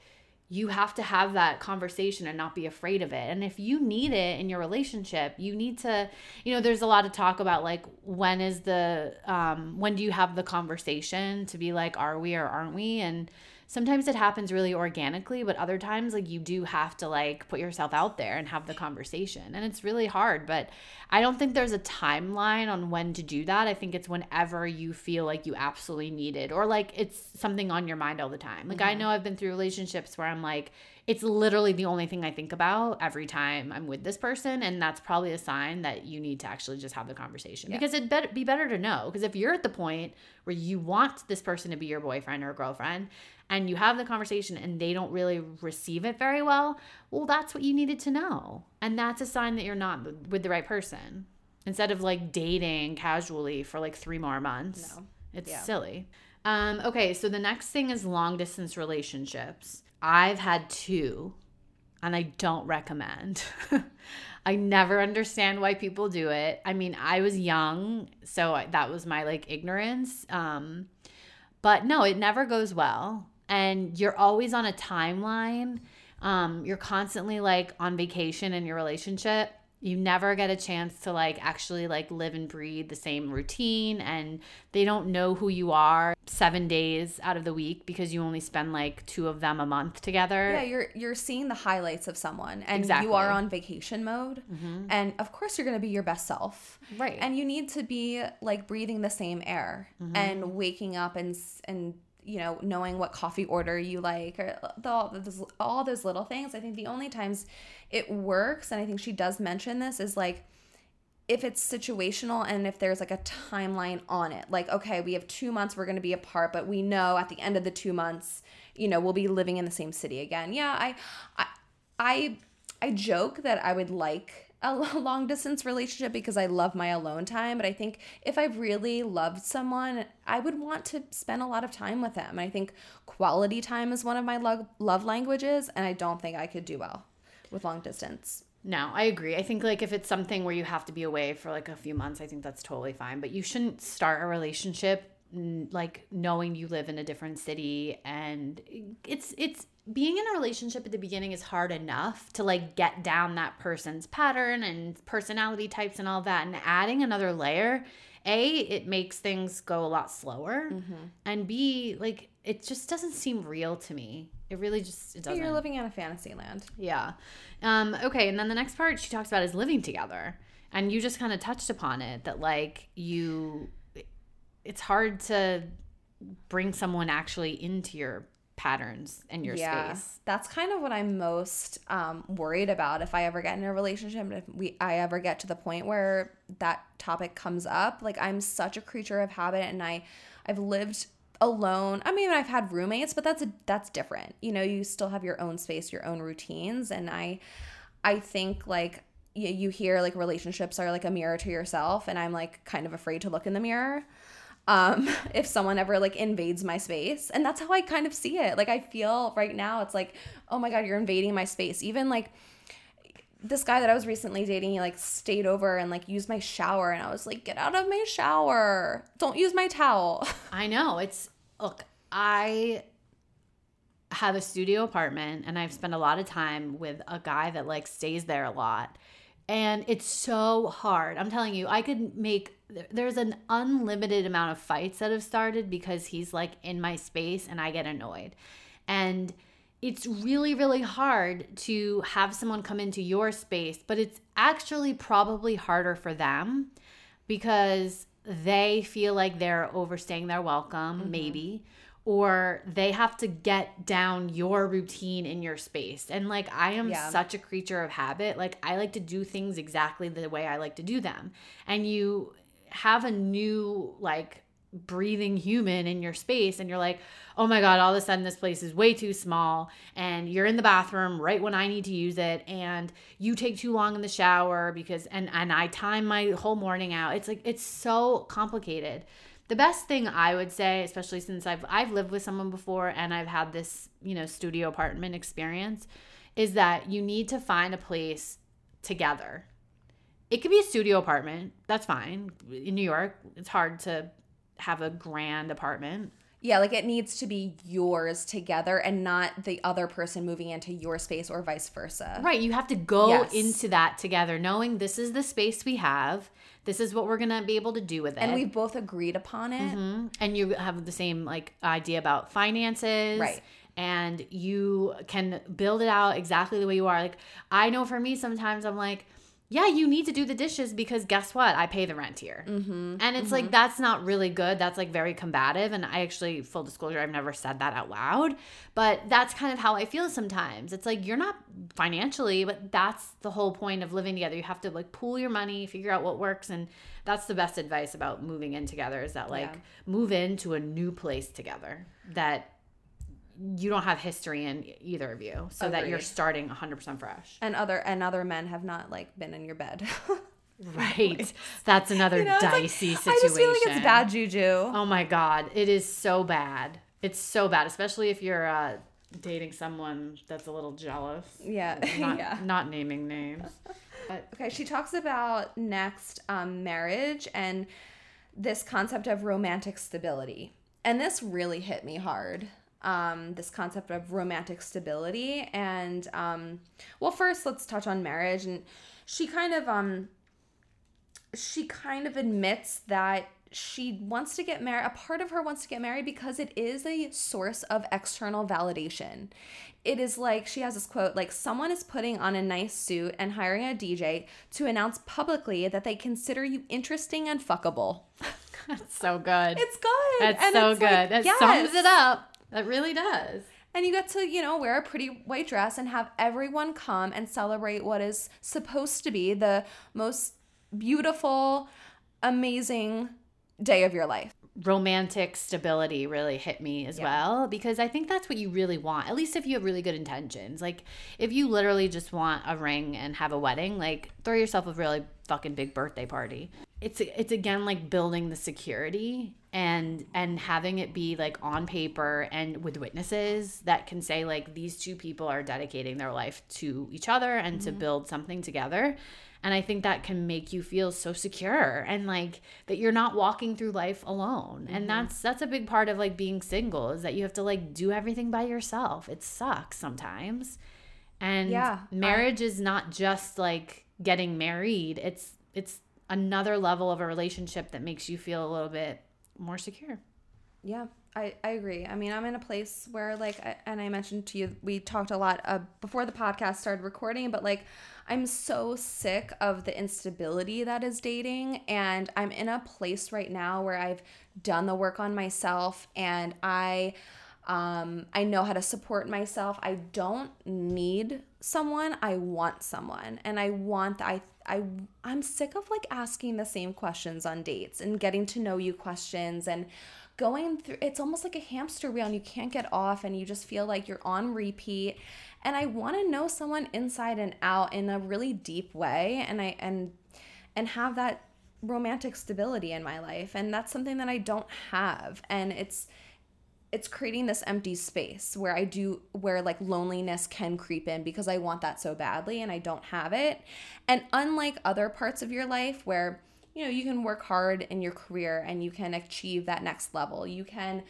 you have to have that conversation and not be afraid of it. And if you need it in your relationship, you need to, you know, there's a lot of talk about like when is the um when do you have the conversation to be like are we or aren't we? And sometimes it happens really organically, but other times like you do have to like put yourself out there and have the conversation. And it's really hard, but I don't think there's a timeline on when to do that. I think it's whenever you feel like you absolutely need it or like it's something on your mind all the time. Like mm-hmm. I know I've been through relationships where I'm like it's literally the only thing I think about every time I'm with this person. And that's probably a sign that you need to actually just have the conversation yeah. because it'd better, be better to know. Because if you're at the point where you want this person to be your boyfriend or girlfriend and you have the conversation and they don't really receive it very well, well, that's what you needed to know. And that's a sign that you're not with the right person. Instead of like dating casually for like three more months, no. it's yeah. silly. Um, okay, so the next thing is long distance relationships. I've had two and I don't recommend. I never understand why people do it. I mean, I was young, so that was my like ignorance. Um, but no, it never goes well. And you're always on a timeline. Um, you're constantly like on vacation in your relationship you never get a chance to like actually like live and breathe the same routine and they don't know who you are 7 days out of the week because you only spend like two of them a month together. Yeah, you're you're seeing the highlights of someone and exactly. you are on vacation mode mm-hmm. and of course you're going to be your best self. Right. And you need to be like breathing the same air mm-hmm. and waking up and and you know, knowing what coffee order you like, or the, all, those, all those little things. I think the only times it works, and I think she does mention this, is like if it's situational and if there's like a timeline on it. Like, okay, we have two months, we're going to be apart, but we know at the end of the two months, you know, we'll be living in the same city again. Yeah, I, I, I, I joke that I would like a long distance relationship because I love my alone time. But I think if I really loved someone, I would want to spend a lot of time with them. I think quality time is one of my love, love languages, and I don't think I could do well with long distance. No, I agree. I think like if it's something where you have to be away for like a few months, I think that's totally fine. But you shouldn't start a relationship like knowing you live in a different city and it's it's being in a relationship at the beginning is hard enough to like get down that person's pattern and personality types and all that and adding another layer a it makes things go a lot slower mm-hmm. and b like it just doesn't seem real to me. It really just it doesn't you're living in a fantasy land. Yeah. Um okay and then the next part she talks about is living together and you just kind of touched upon it that like you it's hard to bring someone actually into your patterns in your yeah, space. That's kind of what I'm most um, worried about if I ever get in a relationship if we I ever get to the point where that topic comes up. Like I'm such a creature of habit and I I've lived alone. I mean, I've had roommates, but that's a, that's different. You know, you still have your own space, your own routines, and I I think like you, you hear like relationships are like a mirror to yourself, and I'm like kind of afraid to look in the mirror. Um, if someone ever like invades my space, and that's how I kind of see it. Like I feel right now, it's like, oh my god, you're invading my space. Even like this guy that I was recently dating, he like stayed over and like used my shower, and I was like, get out of my shower! Don't use my towel. I know. It's look, I have a studio apartment and I've spent a lot of time with a guy that like stays there a lot. And it's so hard. I'm telling you, I could make there's an unlimited amount of fights that have started because he's like in my space and I get annoyed. And it's really, really hard to have someone come into your space, but it's actually probably harder for them because they feel like they're overstaying their welcome, mm-hmm. maybe, or they have to get down your routine in your space. And like, I am yeah. such a creature of habit. Like, I like to do things exactly the way I like to do them. And you have a new, like, breathing human in your space and you're like, oh my God, all of a sudden this place is way too small and you're in the bathroom right when I need to use it and you take too long in the shower because and and I time my whole morning out. It's like it's so complicated. The best thing I would say, especially since I've I've lived with someone before and I've had this, you know, studio apartment experience, is that you need to find a place together. It could be a studio apartment. That's fine. In New York, it's hard to have a grand apartment. Yeah, like it needs to be yours together and not the other person moving into your space or vice versa. Right. You have to go yes. into that together, knowing this is the space we have. This is what we're gonna be able to do with it, and we've both agreed upon it. Mm-hmm. And you have the same like idea about finances, right? And you can build it out exactly the way you are. Like I know for me, sometimes I'm like, yeah, you need to do the dishes because guess what? I pay the rent here. Mm-hmm, and it's mm-hmm. like, that's not really good. That's like very combative. And I actually, full disclosure, I've never said that out loud, but that's kind of how I feel sometimes. It's like, you're not financially, but that's the whole point of living together. You have to like pool your money, figure out what works. And that's the best advice about moving in together is that like yeah. move into a new place together that you don't have history in either of you so Agreed. that you're starting 100% fresh. And other and other men have not like been in your bed. Right. That's another you know, dicey like, situation i just feel like it's bad juju. Oh my god. It is so bad. It's so bad especially if you're uh, dating someone that's a little jealous. Yeah not, yeah. not naming names. Okay she talks about next um, marriage and this concept of romantic stability. And this really hit me hard um, this concept of romantic stability. And um, well, first let's touch on marriage. And she kind of um, she kind of admits that she wants to get married. A part of her wants to get married because it is a source of external validation. It is like she has this quote like someone is putting on a nice suit and hiring a DJ to announce publicly that they consider you interesting and fuckable. That's so good. It's good. That's and so good. Like, that yes. sums it up. That really does. And you get to, you know, wear a pretty white dress and have everyone come and celebrate what is supposed to be the most beautiful, amazing day of your life. Romantic stability really hit me as yeah. well because I think that's what you really want. At least if you have really good intentions. Like if you literally just want a ring and have a wedding, like throw yourself a really fucking big birthday party. It's it's again like building the security and and having it be like on paper and with witnesses that can say like these two people are dedicating their life to each other and mm-hmm. to build something together. And i think that can make you feel so secure and like that you're not walking through life alone. Mm-hmm. and that's that's a big part of like being single is that you have to like do everything by yourself. It sucks sometimes. And yeah marriage I- is not just like getting married. It's it's another level of a relationship that makes you feel a little bit more secure. Yeah, I, I agree. I mean, I'm in a place where, like, I, and I mentioned to you, we talked a lot uh, before the podcast started recording, but like, I'm so sick of the instability that is dating. And I'm in a place right now where I've done the work on myself and I, um, I know how to support myself. I don't need someone. I want someone. And I want, I I I'm sick of like asking the same questions on dates and getting to know you questions and going through it's almost like a hamster wheel and you can't get off and you just feel like you're on repeat. And i want to know someone inside and out in a really deep way and i and and have that romantic stability in my life. And that's something that i don't have. And it's it's creating this empty space where I do where like loneliness can creep in because I want that so badly and I don't have it. And unlike other parts of your life where you know you can work hard in your career and you can achieve that next level, you can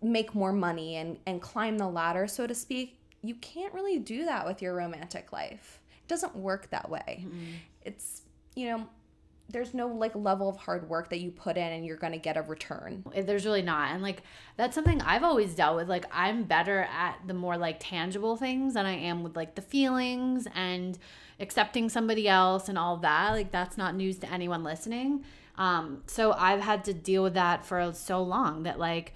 make more money and and climb the ladder so to speak, you can't really do that with your romantic life. It doesn't work that way. Mm-hmm. It's you know there's no like level of hard work that you put in and you're going to get a return. There's really not. And like that's something I've always dealt with. Like I'm better at the more like tangible things than I am with like the feelings and accepting somebody else and all that. Like that's not news to anyone listening. Um so I've had to deal with that for so long that like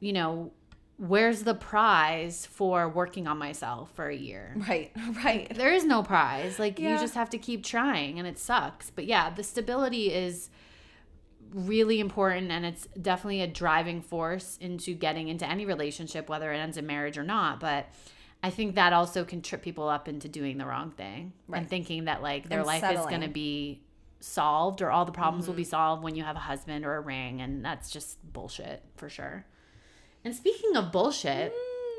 you know where's the prize for working on myself for a year? Right, right. There is no prize. Like yeah. you just have to keep trying and it sucks. But yeah, the stability is really important and it's definitely a driving force into getting into any relationship whether it ends in marriage or not, but I think that also can trip people up into doing the wrong thing right. and thinking that like their and life settling. is going to be solved or all the problems mm-hmm. will be mm-hmm. solved when you have a husband or a ring and that's just bullshit for sure. And speaking of bullshit,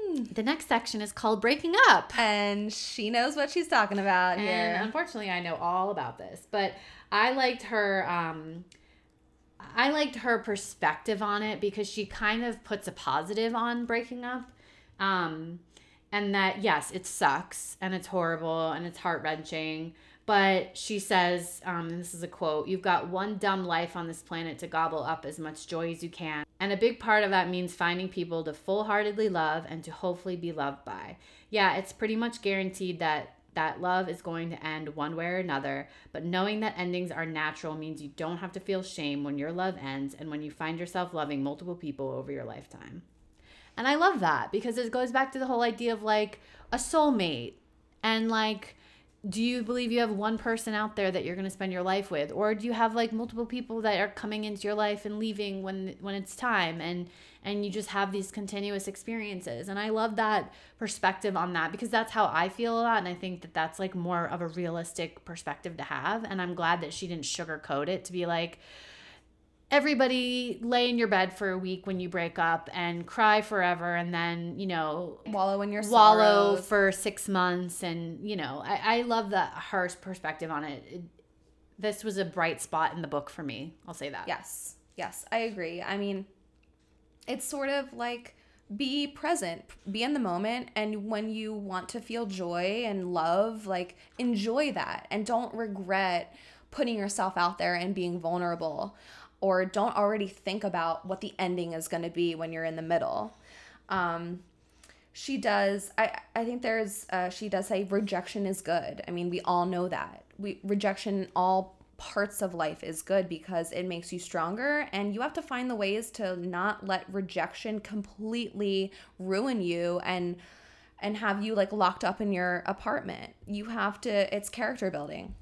mm. the next section is called Breaking Up. And she knows what she's talking about and here. Unfortunately, I know all about this, but I liked her um I liked her perspective on it because she kind of puts a positive on breaking up. Um and that yes, it sucks and it's horrible and it's heart-wrenching, but she says, um, and this is a quote You've got one dumb life on this planet to gobble up as much joy as you can. And a big part of that means finding people to full heartedly love and to hopefully be loved by. Yeah, it's pretty much guaranteed that that love is going to end one way or another, but knowing that endings are natural means you don't have to feel shame when your love ends and when you find yourself loving multiple people over your lifetime. And I love that because it goes back to the whole idea of like a soulmate and like do you believe you have one person out there that you're going to spend your life with? Or do you have like multiple people that are coming into your life and leaving when when it's time and and you just have these continuous experiences? And i love that perspective on that because that's how i feel a lot and i think that that's like more of a realistic perspective to have and i'm glad that she didn't sugarcoat it to be like everybody lay in your bed for a week when you break up and cry forever and then you know wallow in your wallow sorrows. for six months and you know i, I love that harsh perspective on it. it this was a bright spot in the book for me i'll say that yes yes i agree i mean it's sort of like be present be in the moment and when you want to feel joy and love like enjoy that and don't regret putting yourself out there and being vulnerable or don't already think about what the ending is going to be when you're in the middle. Um, she does. I I think there's. Uh, she does say rejection is good. I mean, we all know that. We rejection all parts of life is good because it makes you stronger, and you have to find the ways to not let rejection completely ruin you and and have you like locked up in your apartment. You have to. It's character building.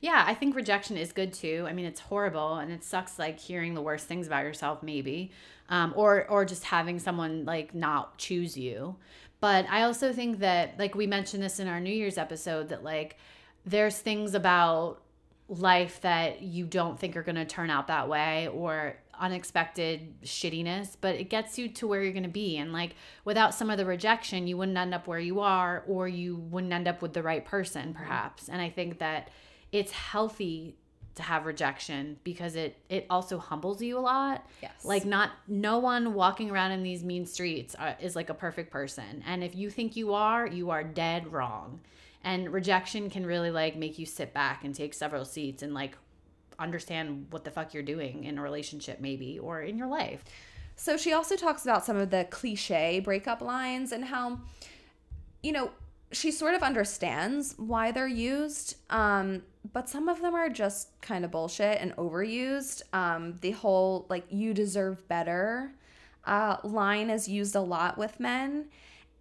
Yeah, I think rejection is good too. I mean, it's horrible and it sucks like hearing the worst things about yourself maybe. Um, or or just having someone like not choose you. But I also think that like we mentioned this in our New Year's episode that like there's things about life that you don't think are going to turn out that way or unexpected shittiness, but it gets you to where you're going to be. And like without some of the rejection, you wouldn't end up where you are or you wouldn't end up with the right person perhaps. And I think that it's healthy to have rejection because it it also humbles you a lot. Yes. Like not no one walking around in these mean streets are, is like a perfect person. And if you think you are, you are dead wrong. And rejection can really like make you sit back and take several seats and like understand what the fuck you're doing in a relationship maybe or in your life. So she also talks about some of the cliche breakup lines and how you know, she sort of understands why they're used. Um but some of them are just kind of bullshit and overused. Um, the whole like "you deserve better" uh, line is used a lot with men,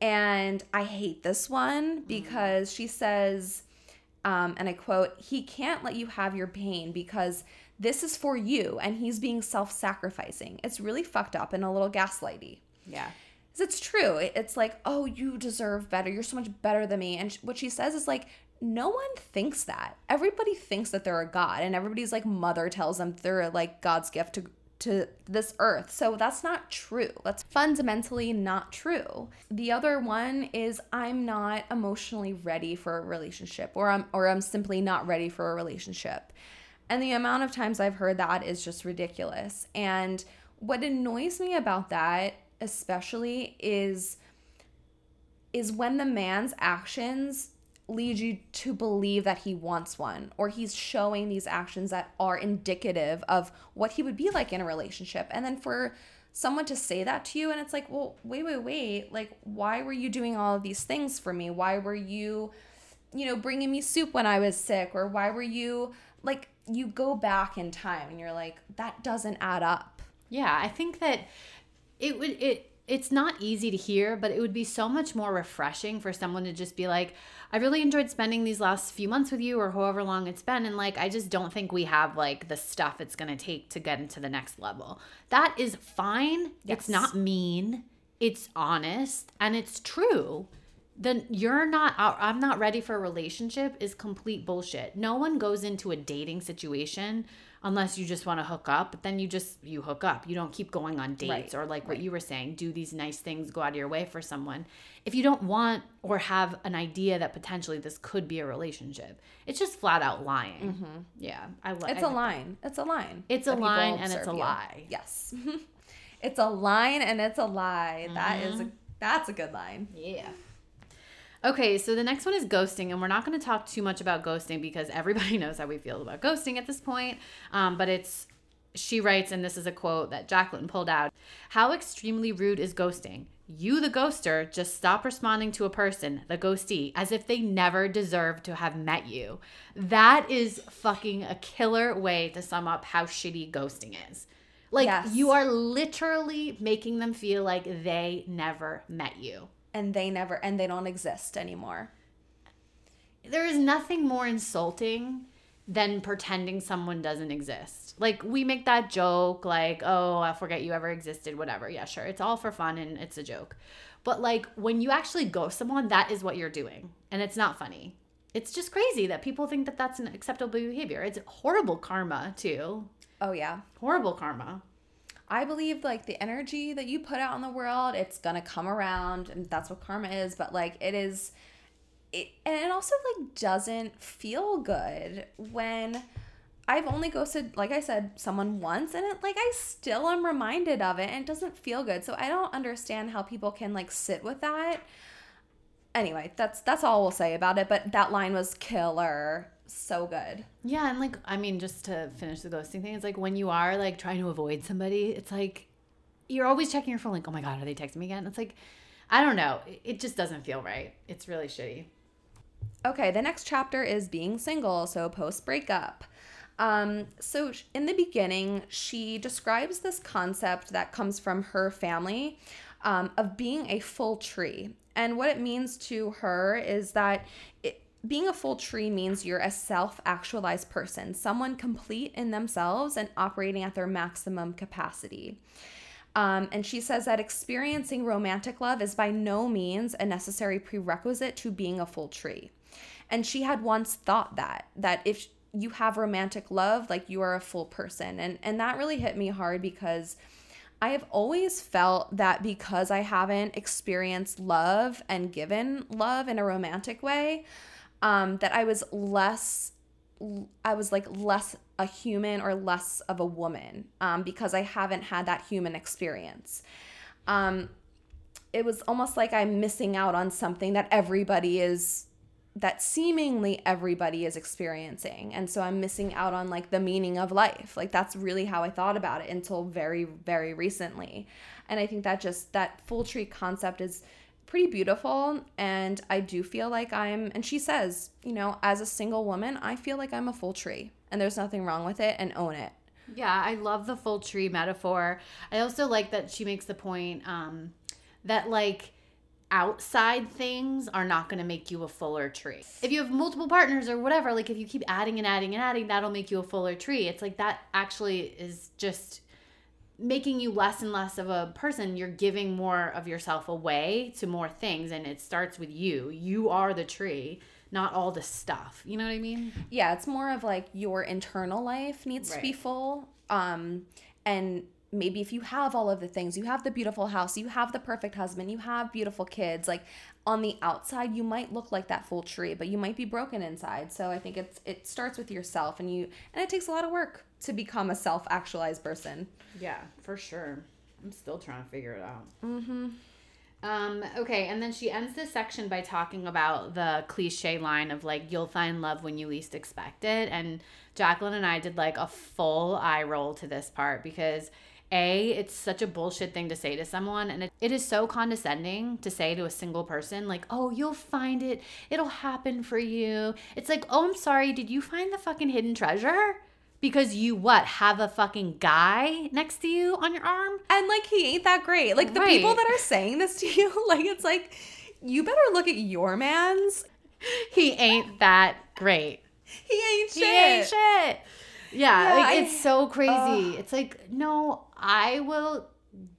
and I hate this one mm. because she says, um, and I quote, "He can't let you have your pain because this is for you and he's being self-sacrificing it's really fucked up and a little gaslighty Yeah. It's true. It's like oh you deserve better. You're so much better than me. And what she says is like no one thinks that. Everybody thinks that they're a god and everybody's like mother tells them they're like god's gift to to this earth. So that's not true. That's fundamentally not true. The other one is i'm not emotionally ready for a relationship or i'm or i'm simply not ready for a relationship. And the amount of times I've heard that is just ridiculous. And what annoys me about that especially is is when the man's actions lead you to believe that he wants one or he's showing these actions that are indicative of what he would be like in a relationship. And then for someone to say that to you and it's like, "Well, wait, wait, wait. Like why were you doing all of these things for me? Why were you you know, bringing me soup when I was sick or why were you like you go back in time and you're like that doesn't add up. Yeah, I think that it would it it's not easy to hear, but it would be so much more refreshing for someone to just be like, I really enjoyed spending these last few months with you or however long it's been and like I just don't think we have like the stuff it's going to take to get into the next level. That is fine. It's not mean. It's honest and it's true. Then you're not I- I'm not ready for a relationship is complete bullshit. No one goes into a dating situation unless you just want to hook up, but then you just you hook up. You don't keep going on dates Right, or like what you were saying, do these nice things, go out of your way for someone. If you don't want or have an idea that potentially this could be a relationship, it's just flat out lying. Yeah, I like It's a line. It's a line. It's a line and it's a you. lie. Yes. it's a line and it's a lie. That is Mm-hmm. a that's a good line. Yeah. Okay, so the next one is ghosting, and we're not going to talk too much about ghosting because everybody knows how we feel about ghosting at this point. Um, but it's, she writes, and this is a quote that Jacqueline pulled out How extremely rude is ghosting? You, the ghoster, just stop responding to a person, the ghostee, as if they never deserved to have met you. That is fucking a killer way to sum up how shitty ghosting is. Like, Yes. you are literally making them feel like they never met you. And they never and they don't exist anymore. there is nothing more insulting than pretending someone doesn't exist. Like we make that joke like, "Oh, I forget you ever existed," whatever. Yeah, sure. It's all for fun and it's a joke. But like when you actually ghost someone, that is what you're doing, and it's not funny. It's just crazy that people think that that's an acceptable behavior. It's horrible karma, too. Oh yeah. Horrible karma. I believe like the energy that you put out in the world, it's gonna come around, and that's what karma is. But like it is, it and it also like doesn't feel good when I've only ghosted, like I said, someone once, and it like I still am reminded of it, and it doesn't feel good. So I don't understand how people can like sit with that. Anyway, that's that's all we'll say about it. But that line was killer, so good. Yeah, and like I mean, just to finish the ghosting thing, it's like when you are like trying to avoid somebody, it's like you're always checking your phone, like, oh my god, are they texting me again? It's like I don't know, it- just doesn't feel right. It's really shitty. Okay, the next chapter is being single, so post breakup. Um, so in the beginning, she describes this concept that comes from her family um, of being a full tree. And what it means to her is that it, being a full tree means you're a self actualized person, someone complete in themselves and operating at their maximum capacity. Um, and she says that experiencing romantic love is by no means a necessary prerequisite to being a full tree. And she had once thought that, that if you have romantic love, like you are a full person. And, and that really hit me hard because I have always felt that because I haven't experienced love and given love in a romantic way, um, that I was less I was like less a human or less of a woman um, because I haven't had that human experience. Um, it was almost like I'm missing out on something that everybody is, that seemingly everybody is experiencing. And so I'm missing out on like the meaning of life. Like that's really how I thought about it until very, very recently. And I think that just that full tree concept is pretty beautiful and I do feel like I'm and she says, you know, as a single woman, I feel like I'm a full tree and there's nothing wrong with it and own it. Yeah, I love the full tree metaphor. I also like that she makes the point um, that like outside things are not going to make you a fuller tree. If you have multiple partners or whatever, like if you keep adding and adding and adding, that'll make you a fuller tree. It's like that actually is just making you less and less of a person. You're giving more of yourself away to more things and it starts with you. You are the tree, not all the stuff. You know what I mean? Yeah, it's more of like your internal life needs to be full. Um and maybe if you have all of the things, you have the beautiful house, you have the perfect husband, you have beautiful kids, like on the outside you might look like that full tree, but you might be broken inside. So I think it's it starts with yourself and you and it takes a lot of work to become a self-actualized person. Yeah, for sure. I'm still trying to figure it out. Mm-hmm. Um, okay, and then she ends this section by talking about the cliche line of like, you'll find love when you least expect it. And Jacqueline and I did like a full eye roll to this part because A, it's such a bullshit thing to say to someone. And it, it is so condescending to say to a single person, like, oh, you'll find it. It'll happen for you. It's like, oh, I'm sorry. Did you find the fucking hidden treasure? Because you what have a fucking guy next to you on your arm? And like he ain't that great. Like the people that are saying this to you, like it's like you better look at your man's. He ain't that great. He ain't shit. He ain't shit. Yeah, Yeah, like I- it's so crazy. It's like no, I will.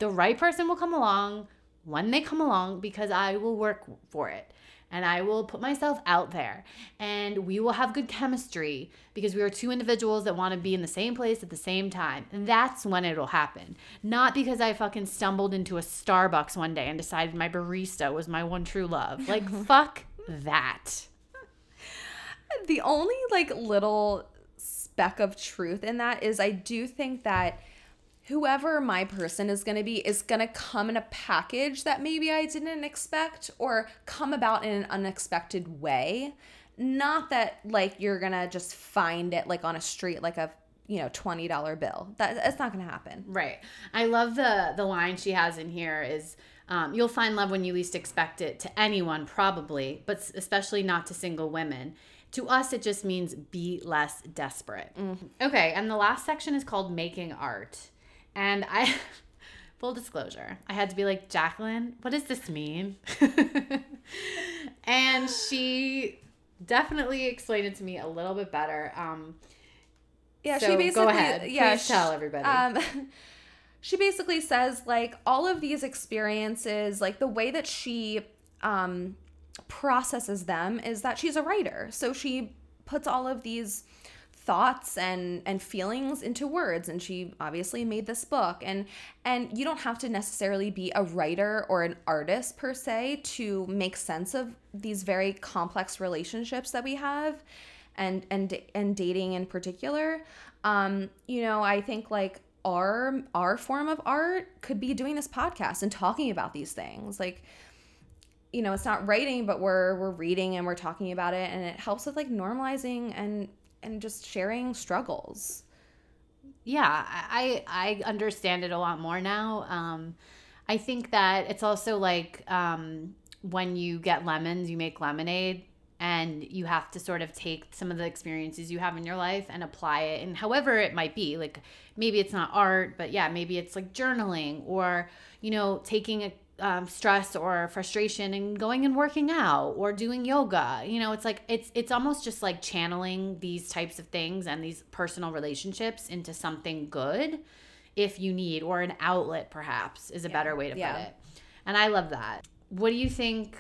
The right person will come along when they come along because I will work for it. And I will put myself out there and we will have good chemistry because we are two individuals that want to be in the same place at the same time. And that's when it'll happen. Not because I fucking stumbled into a Starbucks one day and decided my barista was my one true love. Like, fuck that. the only like little speck of truth in that is I do think that whoever my person is going to be is going to come in a package that maybe I didn't expect or come about in an unexpected way. Not that like you're going to just find it like on a street like a you know $20 bill. That that's not going to happen. Right. I love the the line she has in here is um, you'll find love when you least expect it to anyone probably, but especially not to single women. To us, it just means be less desperate. Okay, and the last section is called making art, and I. Full disclosure, I had to be like, Jacqueline, what does this mean? and she definitely explained it to me a little bit better. Um, Yeah, So, she go basically ahead. yeah, Please tell everybody. Um she basically says like all of these experiences, like the way that she um processes them is that she's a writer. So she puts all of these thoughts and and feelings into words. And she obviously made this book. And and you don't have to necessarily be a writer or an artist per se to make sense of these very complex relationships that we have and and and dating in particular. Um you know i think like our our form of art could be doing this podcast and talking about these things. Like you know it's not writing but we're we're reading and we're talking about it. And it helps with like normalizing and and just sharing struggles. Yeah i i understand it a lot more now. Um i think that it's also like um when you get lemons you make lemonade and you have to sort of take some of the experiences you have in your life and apply it and however it might be. Like maybe it's not art but yeah maybe it's like journaling or you know taking a um, stress or frustration and going and working out or doing yoga. You know it's like it's it's almost just like channeling these types of things and these personal relationships into something good if you need or an outlet perhaps is a better way to Yeah. put it. And i love that. What do you think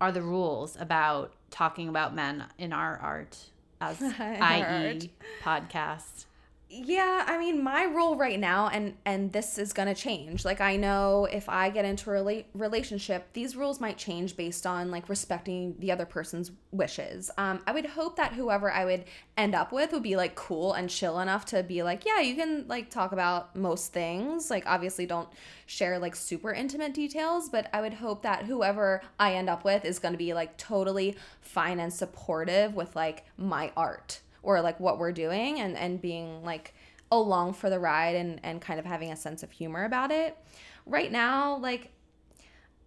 are the rules about talking about men in our art as In ie podcast Yeah, I mean, my role right now, and and this is gonna change. Like, I know if I get into a rela- relationship, these rules might change based on like respecting the other person's wishes. Um, I would hope that whoever I would end up with would be like cool and chill enough to be like, yeah, you can like talk about most things. Like, obviously, don't share like super intimate details, but I would hope that whoever I end up with is gonna be like totally fine and supportive with like my art or like what we're doing and and being like along for the ride and and kind of having a sense of humor about it right now like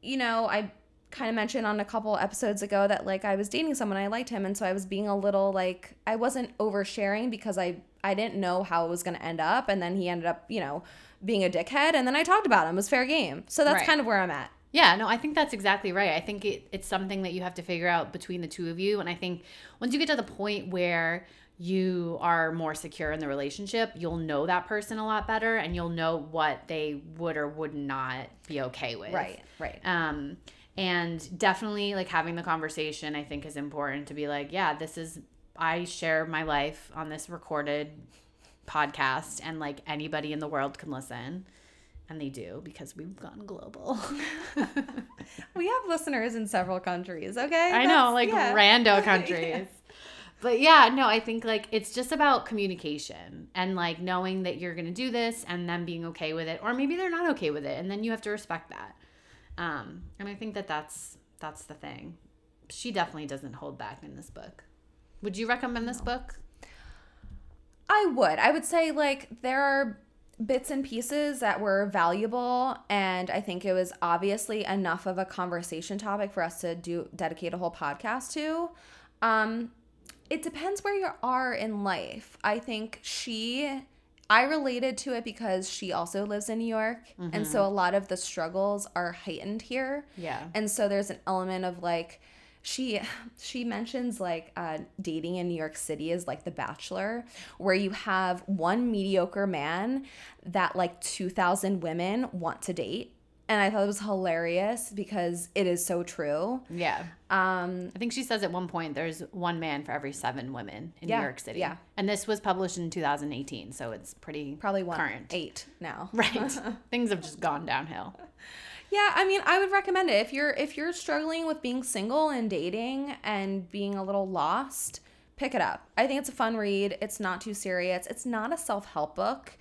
you know i kind of mentioned on a couple episodes ago that like i was dating someone i liked him and so i was being a little like i wasn't oversharing because i i didn't know how it was going to end up and then he ended up you know being a dickhead and then i talked about him it was fair game so that's Right. kind of where i'm at Yeah, no, I think that's exactly right. I think it, it's something that you have to figure out between the two of you. And I think once you get to the point where you are more secure in the relationship, you'll know that person a lot better and you'll know what they would or would not be okay with. Right, right. Um, and definitely like having the conversation, I think is important to be like, yeah, this is, I share my life on this recorded podcast and like anybody in the world can listen. And they do because we've gone global. We have listeners in several countries, okay? I know, like yeah. rando countries. But yeah, no, I think like it's just about communication and like knowing that you're gonna do this and them being okay with it, or maybe they're not okay with it, and then you have to respect that. Um, and I think that that's that's the thing. She definitely doesn't hold back in this book. Would you recommend this book? I would. I would say like there are bits and pieces that were valuable and I think it was obviously enough of a conversation topic for us to do dedicate a whole podcast to. Um it depends where you are in life. I think she I related to it because she also lives in New York and so a lot of the struggles are heightened here. Yeah. And so there's an element of like she she mentions like uh, dating in New York City is like The Bachelor, where you have one mediocre man that like two thousand women want to date, and I thought it was hilarious because it is so true. Yeah. Um, I think she says at one point there's one man for every seven women in Yeah, New York City. yeah. And this was published in 2018, so it's pretty probably one current. eight now. Right. Things have just gone downhill. Yeah, I mean, I would recommend it if you're if you're struggling with being single and dating and being a little lost. Pick it up. I think it's a fun read. It's not too serious. It's not a self help book.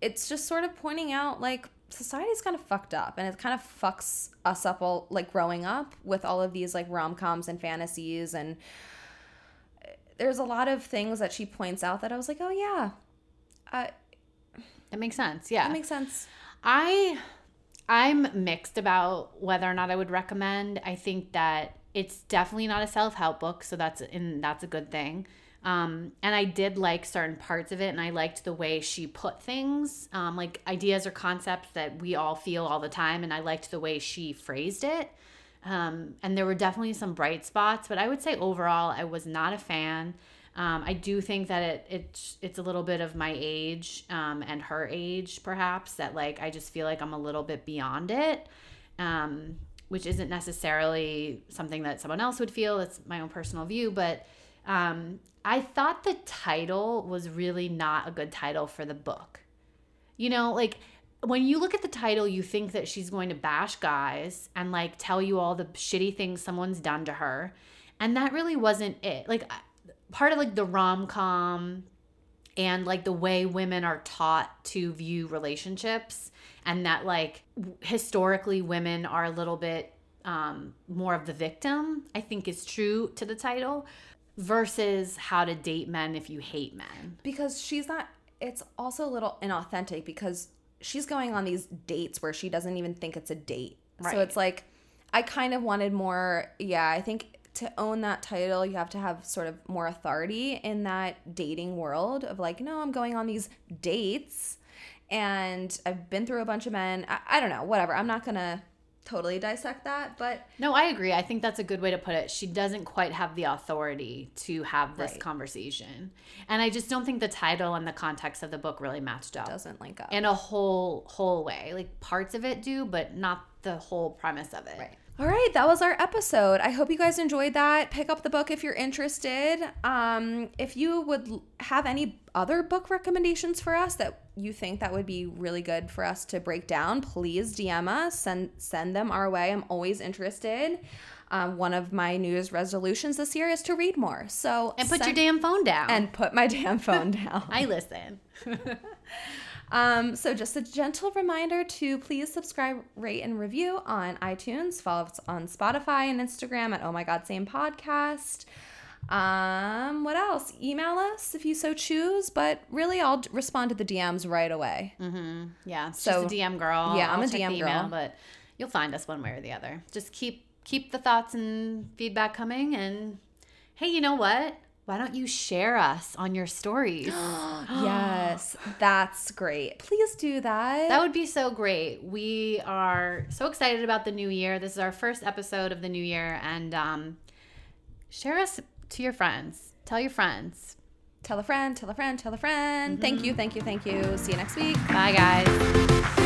It's just sort of pointing out like society's kind of fucked up and it kind of fucks us up all like growing up with all of these like rom coms and fantasies and there's a lot of things that she points out that I was like, oh yeah, uh, That makes sense. Yeah. that makes sense. I I'm mixed about whether or not I would recommend. I think that it's definitely not a self-help book, so that's and that's a good thing. Um, and I did like certain parts of it, and I liked the way she put things, um, like ideas or concepts that we all feel all the time, and I liked the way she phrased it. Um, and there were definitely some bright spots, but I would say overall, I was not a fan. Um, I do think that it it's it's a little bit of my age um, and her age, perhaps. That like I just feel like I'm a little bit beyond it, um, which isn't necessarily something that someone else would feel. It's my own personal view, but um, I thought the title was really not a good title for the book. You know, like when you look at the title, you think that she's going to bash guys and like tell you all the shitty things someone's done to her. And that really wasn't it. Like part of like the rom-com and like the way women are taught to view relationships and that like historically women are a little bit um more of the victim, I think is true to the title versus how to date men if you hate men. because she's not it's also a little inauthentic because she's going on these dates where she doesn't even think it's a date. So it's like i kind of wanted more yeah i think to own that title you have to have sort of more authority in that dating world of like no i'm going on these dates and i've been through a bunch of men. I, I don't know whatever. I'm not gonna totally dissect that but No, I agree. I think that's a good way to put it. She doesn't quite have the authority to have this Right. conversation. And I just don't think the title and the context of the book really matched up doesn't link up in a whole whole way. Like parts of it do, but not the whole premise of it. Right. All right, that was our episode. I hope you guys enjoyed that. Pick up the book if you're interested. Um, if you would have any other book recommendations for us that you think that would be really good for us to break down, please DM us. Send send them our way. I'm always interested. Um, one of my New Year's resolutions this year is to read more. So And put your damn phone down. and put my damn phone down. I listen. Um, so just a gentle reminder to please subscribe, rate, and review on iTunes. Follow us on Spotify and Instagram at Oh My God Same Podcast. Um, what else? Email us if you so choose, but really I'll respond to the DMs right away. Mhm. Yeah, it's So- just a DM girl. Yeah, I'm I'll a DM email, girl. but you'll find us one way or the other. Just keep keep the thoughts and feedback coming and hey, you know what? Why don't you share us on your stories? yes, that's great. Please do that. That would be so great. We are so excited about the new year. This is our first episode of the new year, and um, share us to your friends. Tell your friends. tell a friend, tell a friend, tell a friend. Thank you, thank you, thank you. See you next week. Bye, guys.